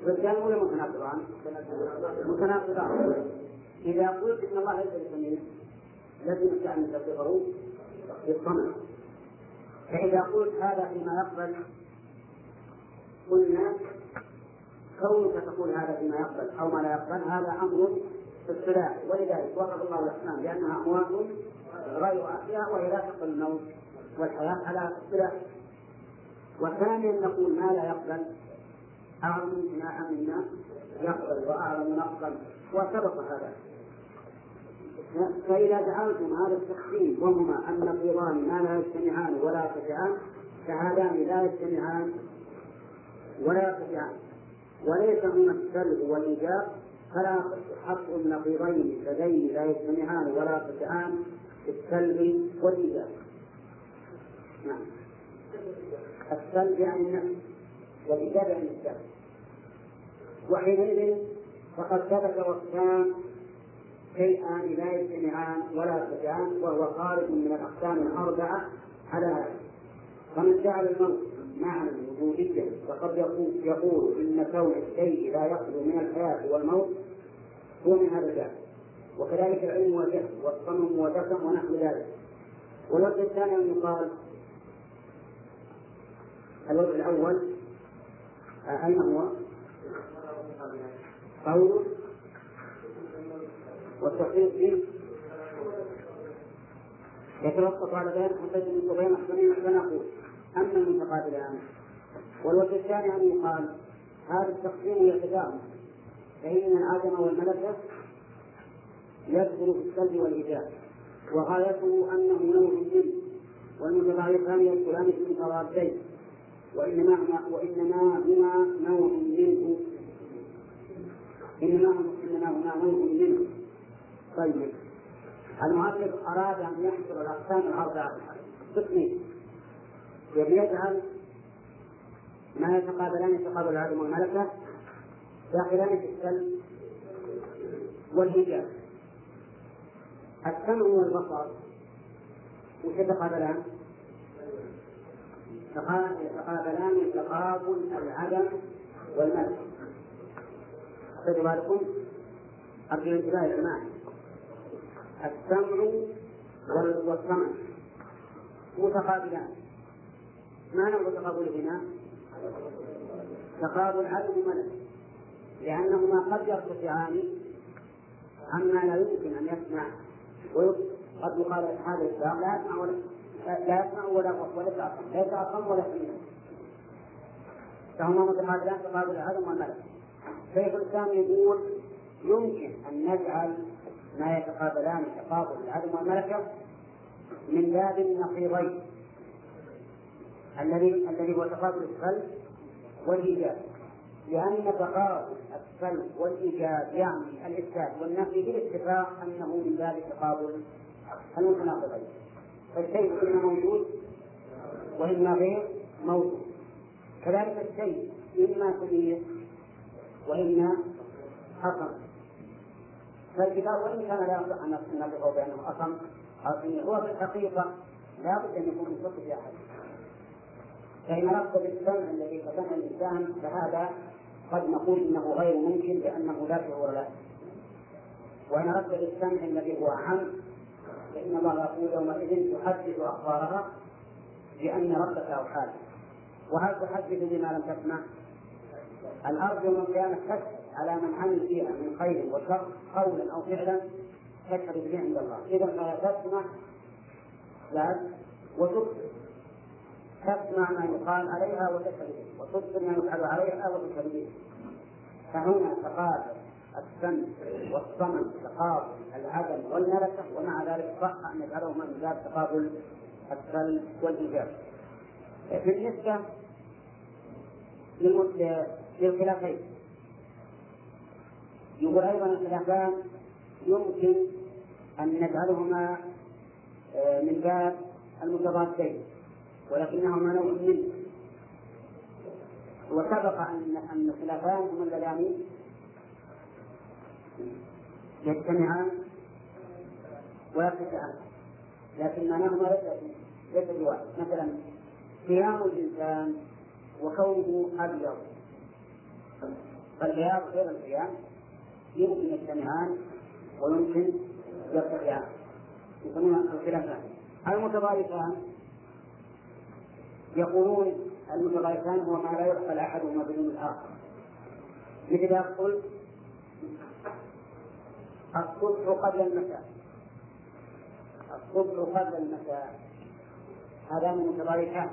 رجال ولا متناقضان؟ متناقضان إذا قلت إن الله ليس بسميع لازم أن تصفه بالصمم. فإذا قلت هذا فيما يقبل قلنا كونك تقول هذا فيما يقبل أو ما لا يقبل هذا أمر في الصلاح ولذلك وصف الله الأحسان بأنها أموات غير أحياء وهي تقبل الموت والحياة على الصلاح وثانيا نقول ما لا يقبل أعظم امتناعا مما يقبل وأعظم نقبل وسبق هذا. فإذا جعلتم هذا التقسيم وهما النقيضان ما لا يجتمعان ولا يرتفعان فهذان لا يجتمعان ولا يرتفعان. وليس هما السلب والإيجاب فلا حق النقيضين لديه لا يجتمعان ولا يرتفعان. السلب والإيجاب نعم. السلب يعني النفس والإيجاب يعني السلب. وحينئذ فقد ثبت وقتان شيئان لا يجتمعان ولا يرتفعان وهو خارج من الأقسام الأربعة على هذا. فمن جعل الموت معنى وجوديا فقد يقول, يقول إن كون الشيء لا يخلو من الحياة والموت هو من هذا الباب وكذلك العلم والجهل والصمم والدفن ونحو ذلك. والوجه الثاني أن يقال الوجه الأول أين هو؟ قول والتحقيق فيه يتوقف على ذلك حتى من بين أحسنين فنقول أما المتقابلان والوجه الثاني أن يقال هذا التقسيم يتداوم فإن آدم والملكة يدخل في السلب والإيجاب وغايته أنه نوع منه والمتضايقان يدخلان في المتضادين وإنما وإنما هما نوع منه. إنما إنما هما نوع منه. طيب. المؤلف أراد أن يحصر الأقسام الأربعة. قسمين يجعل ما يتقابلان يتقابل العدم والملكة داخلان في السلب والإيجاب السمع والبصر وش يتقابلان؟ يتقابلان تقابل العدم والملك خذوا بالكم أرجو الانتباه يا جماعة. السمع والسمع متقابلان. ما نوع تقابلهما؟ تقابل عدم وملك لأنهما قد يرتفعان عما لا يمكن أن يسمع. قد يقال هذا الإسلام لا يسمع ولا لا يسمع ولا ولا يتعصم لا ولا يسمع فهما متقابلان تقابل العدم والملك. شيخ الإسلام يقول يمكن أن نجعل ما يتقابلان تقابل العدم والملكة من باب النقيضين. الذي الذي هو تقابل السلب والإيجاب. لأن تقابل السلب والإيجاب يعني الإثبات والنفي بالاتفاق أنه من باب تقابل المتناقضين فالشيء إما موجود وإما غير موجود. كذلك الشيء إما كبير وإما حصن فالكتاب وإن كان لا يصح أن نصفه بأنه حصن أو هو في الحقيقة لا بد أن يكون في أحد فإن أردت بالسمع الذي كسمع الإنسان فهذا قد نقول إنه غير ممكن لأنه لا شعور له. وإن أردت بالسمع الذي هو عام فإن الله يقول يومئذ تحدث أخبارها بأن ربك أوحى وهل تحدث بما لم تسمع؟ الأرض يوم القيامة تشهد على من عمل فيها من خير وشر قولا أو فعلا تشهد به عند الله. إذا فلا تسمع لا وتبصر تسمع ما يقال عليها وتشهد به ما يفعل عليها وتشهد به فهنا تقابل السمع والصمم تقابل العدم والملكة ومع ذلك صح أن يجعلهما من باب تقابل السلب والإيجاب. بالنسبة للخلافين يقول أيضا الخلافان يمكن أن نجعلهما آه، من باب المتضادين ولكنهما نوع منه. وسبق أن أن الخلافان هما اللذان يجتمعان. ويرتفعان لكن معناهما ليس ليس بواحد مثلا قيام الإنسان وكونه أبيض. فالبياض غير القيام. يمكن يجتمعان ويمكن يرتفعان يسمونها الخلافان المتضايقان. يقولون المتضايقان هو ما لا يعقل احدهما بدون الآخر. مثل يقول الصبح قبل المساء. الصبح قبل المساء. هذا من متضايقان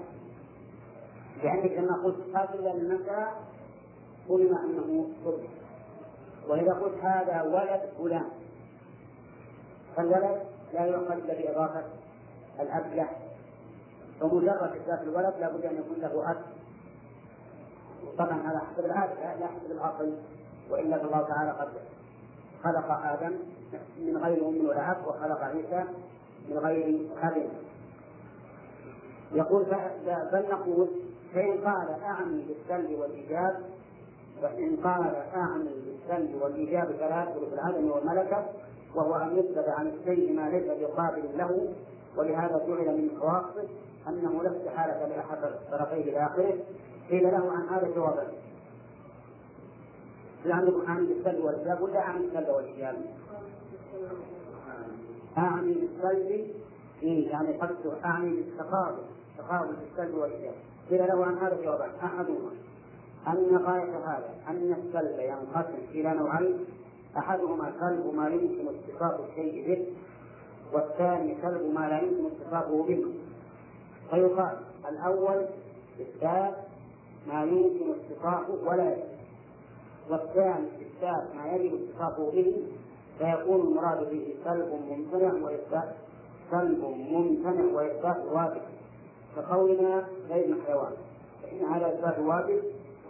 لأنك لما قلت قبل المساء قلنا أنه صبح. وإذا قلت هذا ولد فلان. فالولد لا يؤخذ إلا بإضافة الأب له. فمجرد إثبات الولد لابد أن يكون له أب. طبعا هذا حسب العادة لا حسب العقل. وإلا فالله تعالى قد خلق آدم من غير أم ولا أب وخلق عيسى من غير أب. يقول بل نقول فإن قال أعني بالسلب والإيجاب وإن قال أعني بالسلب والإيجاب فلا يدخل في العدم والملكة وهو أن يثبت عن الشيء ما ليس بقابل له ولهذا جعل من خواصه أنه لا استحالة لأحد الطرفين إلى آخره. قيل له عن هذا جوابا. هل عندكم أعني بالسلب والإيجاب ولا أعني بالسلب والإيجاب؟ أعني بالسلب إيه يعني قصد أعني بالتقابل تقابل بالسلب والإيجاب قيل له عن هذا جوابا. أحدهما. أن غاية هذا أن السلب ينقسم إلى نوعين. أحدهما سلب ما يمكن اتصاف الشيء به والثاني سلب ما لا يمكن اتصافه به. فيقال الأول إثبات ما يمكن اتصافه ولا يجب. والثاني إثبات ما يجب اتصافه به فيكون المراد به سلب ممتنع وإثبات سلب ممتنع وإثبات واجب. كقولنا زيد حيوان. فإن هذا إثبات واجب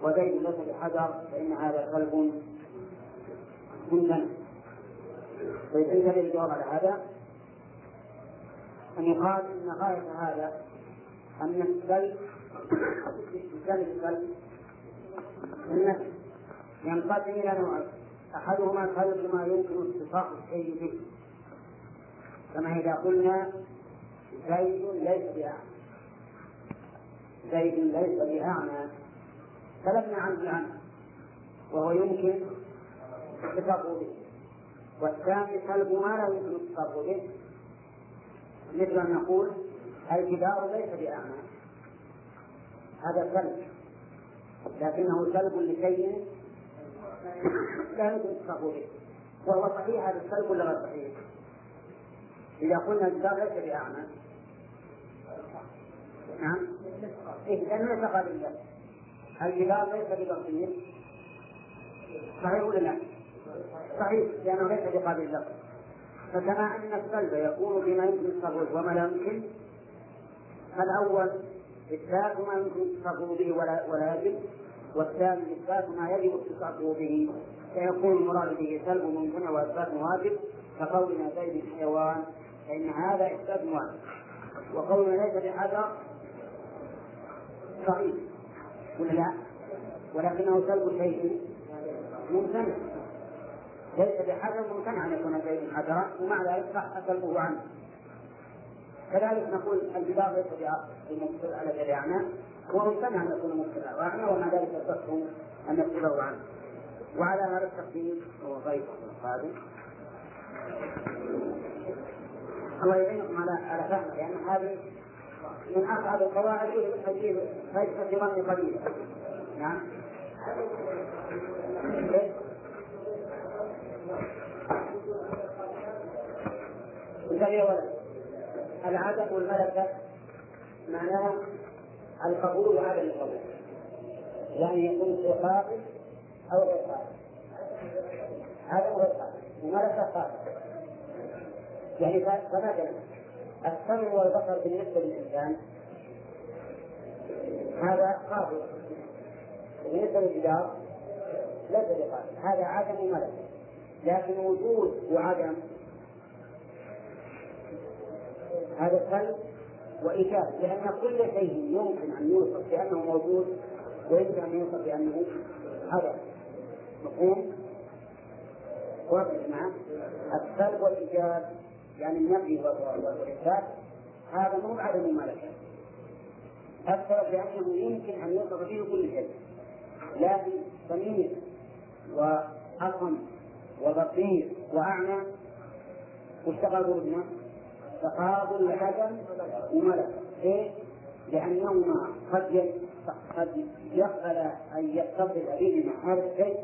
وزيد ليس بحجر فإن هذا سلب ممتنع. طيب أنت الجواب على هذا؟ أن يقال أن غاية هذا أن السلب السلب السلب النفس ينقسم إلى نوعين أحدهما سلب ما يمكن اتصاف الشيء به. كما إذا قلنا زيد ليس بأعمى. زيد ليس بأعمى. سلبنا عنه عنه وهو يمكن اتصافه به. والثاني سلب ما لا يمكن اتصافه به. مثل أن نقول الجدار ليس بأعمى. هذا سلب. لكنه سلب لشيء لا يمكن اتصافه به. وهو صحيح هذا السلب ولا غير صحيح؟ إذا قلنا الجدار ليس بأعمى. نعم. إيه لأنه ليس قابل الجدار ليس ببصير صحيح ولا لا؟ صحيح لأنه ليس بقابل اللفظ فكما أن السلب يكون بما يمكن التصرف وما لا يمكن فالأول إثبات ما يمكن التصرف به ولا ولا يجب والثاني إثبات ما يجب التصرف به فيكون المراد به سلب ممكن وإثبات واجب. كقولنا زيد حيوان فإن هذا إثبات واحد وقولنا ليس بحجر صحيح. ولا لا؟ ولكنه سلب شيء ممتنع ليس بحجر ممتنع أن يكون شيء حجرا ومع ذلك صح سلبه عنه. كذلك نقول الجدار ليس بمقصود على شريعنا وممتنع أن يكون مقصودا وأعمى ومع ذلك يصح أن نقصده عنه وعلى هذا التقدير هو غير هذا الله يعينكم على على فهم لأن هذه من أصعب القواعد تجيب فجأة ظن قليلا نعم. انتبه ولد العدم والملكة معناها القبول وعدم القبول. يعني يكون في قابل أو غير قابل هذا غير قابل وملكة قابل يعني فمثلا السمع والبصر بالنسبة للإنسان هذا قابل. بالنسبة للجدار ليس بقابل. هذا عدم وملك لكن وجود وعدم هذا سلب وإيجاب لأن كل شيء يمكن أن يوصف بأنه موجود ويمكن أن يوصف بأنه عدم مفهوم؟ واضح نعم السلب والإيجاب يعني النفي والإثبات هذا مو عدم الملكة السبب لأنه يمكن أن يوصف فيه كل شيء لكن سميع وأصم وبصير وأعمى وش تقابلهما؟ تقابل العدم وملك. ليش؟ لأنهما قد قد يقبل أن يتصل بهما هذا الشيء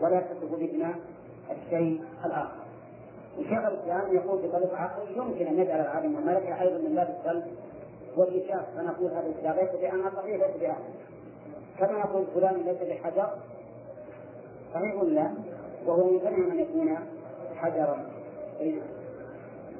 ولا يتصل بهما الشيء الآخر. وشيخ الإسلام يقول بطريقه عقل يمكن أن يجعل العالم والملكه أيضا من باب السلب والإيجاب. فنقول هذا الإيجاب ليس بانها صحيح ليس بأهل كما نقول فلان ليس بحجر. صحيح لا؟ وهو يمكن أن يكون حجرا.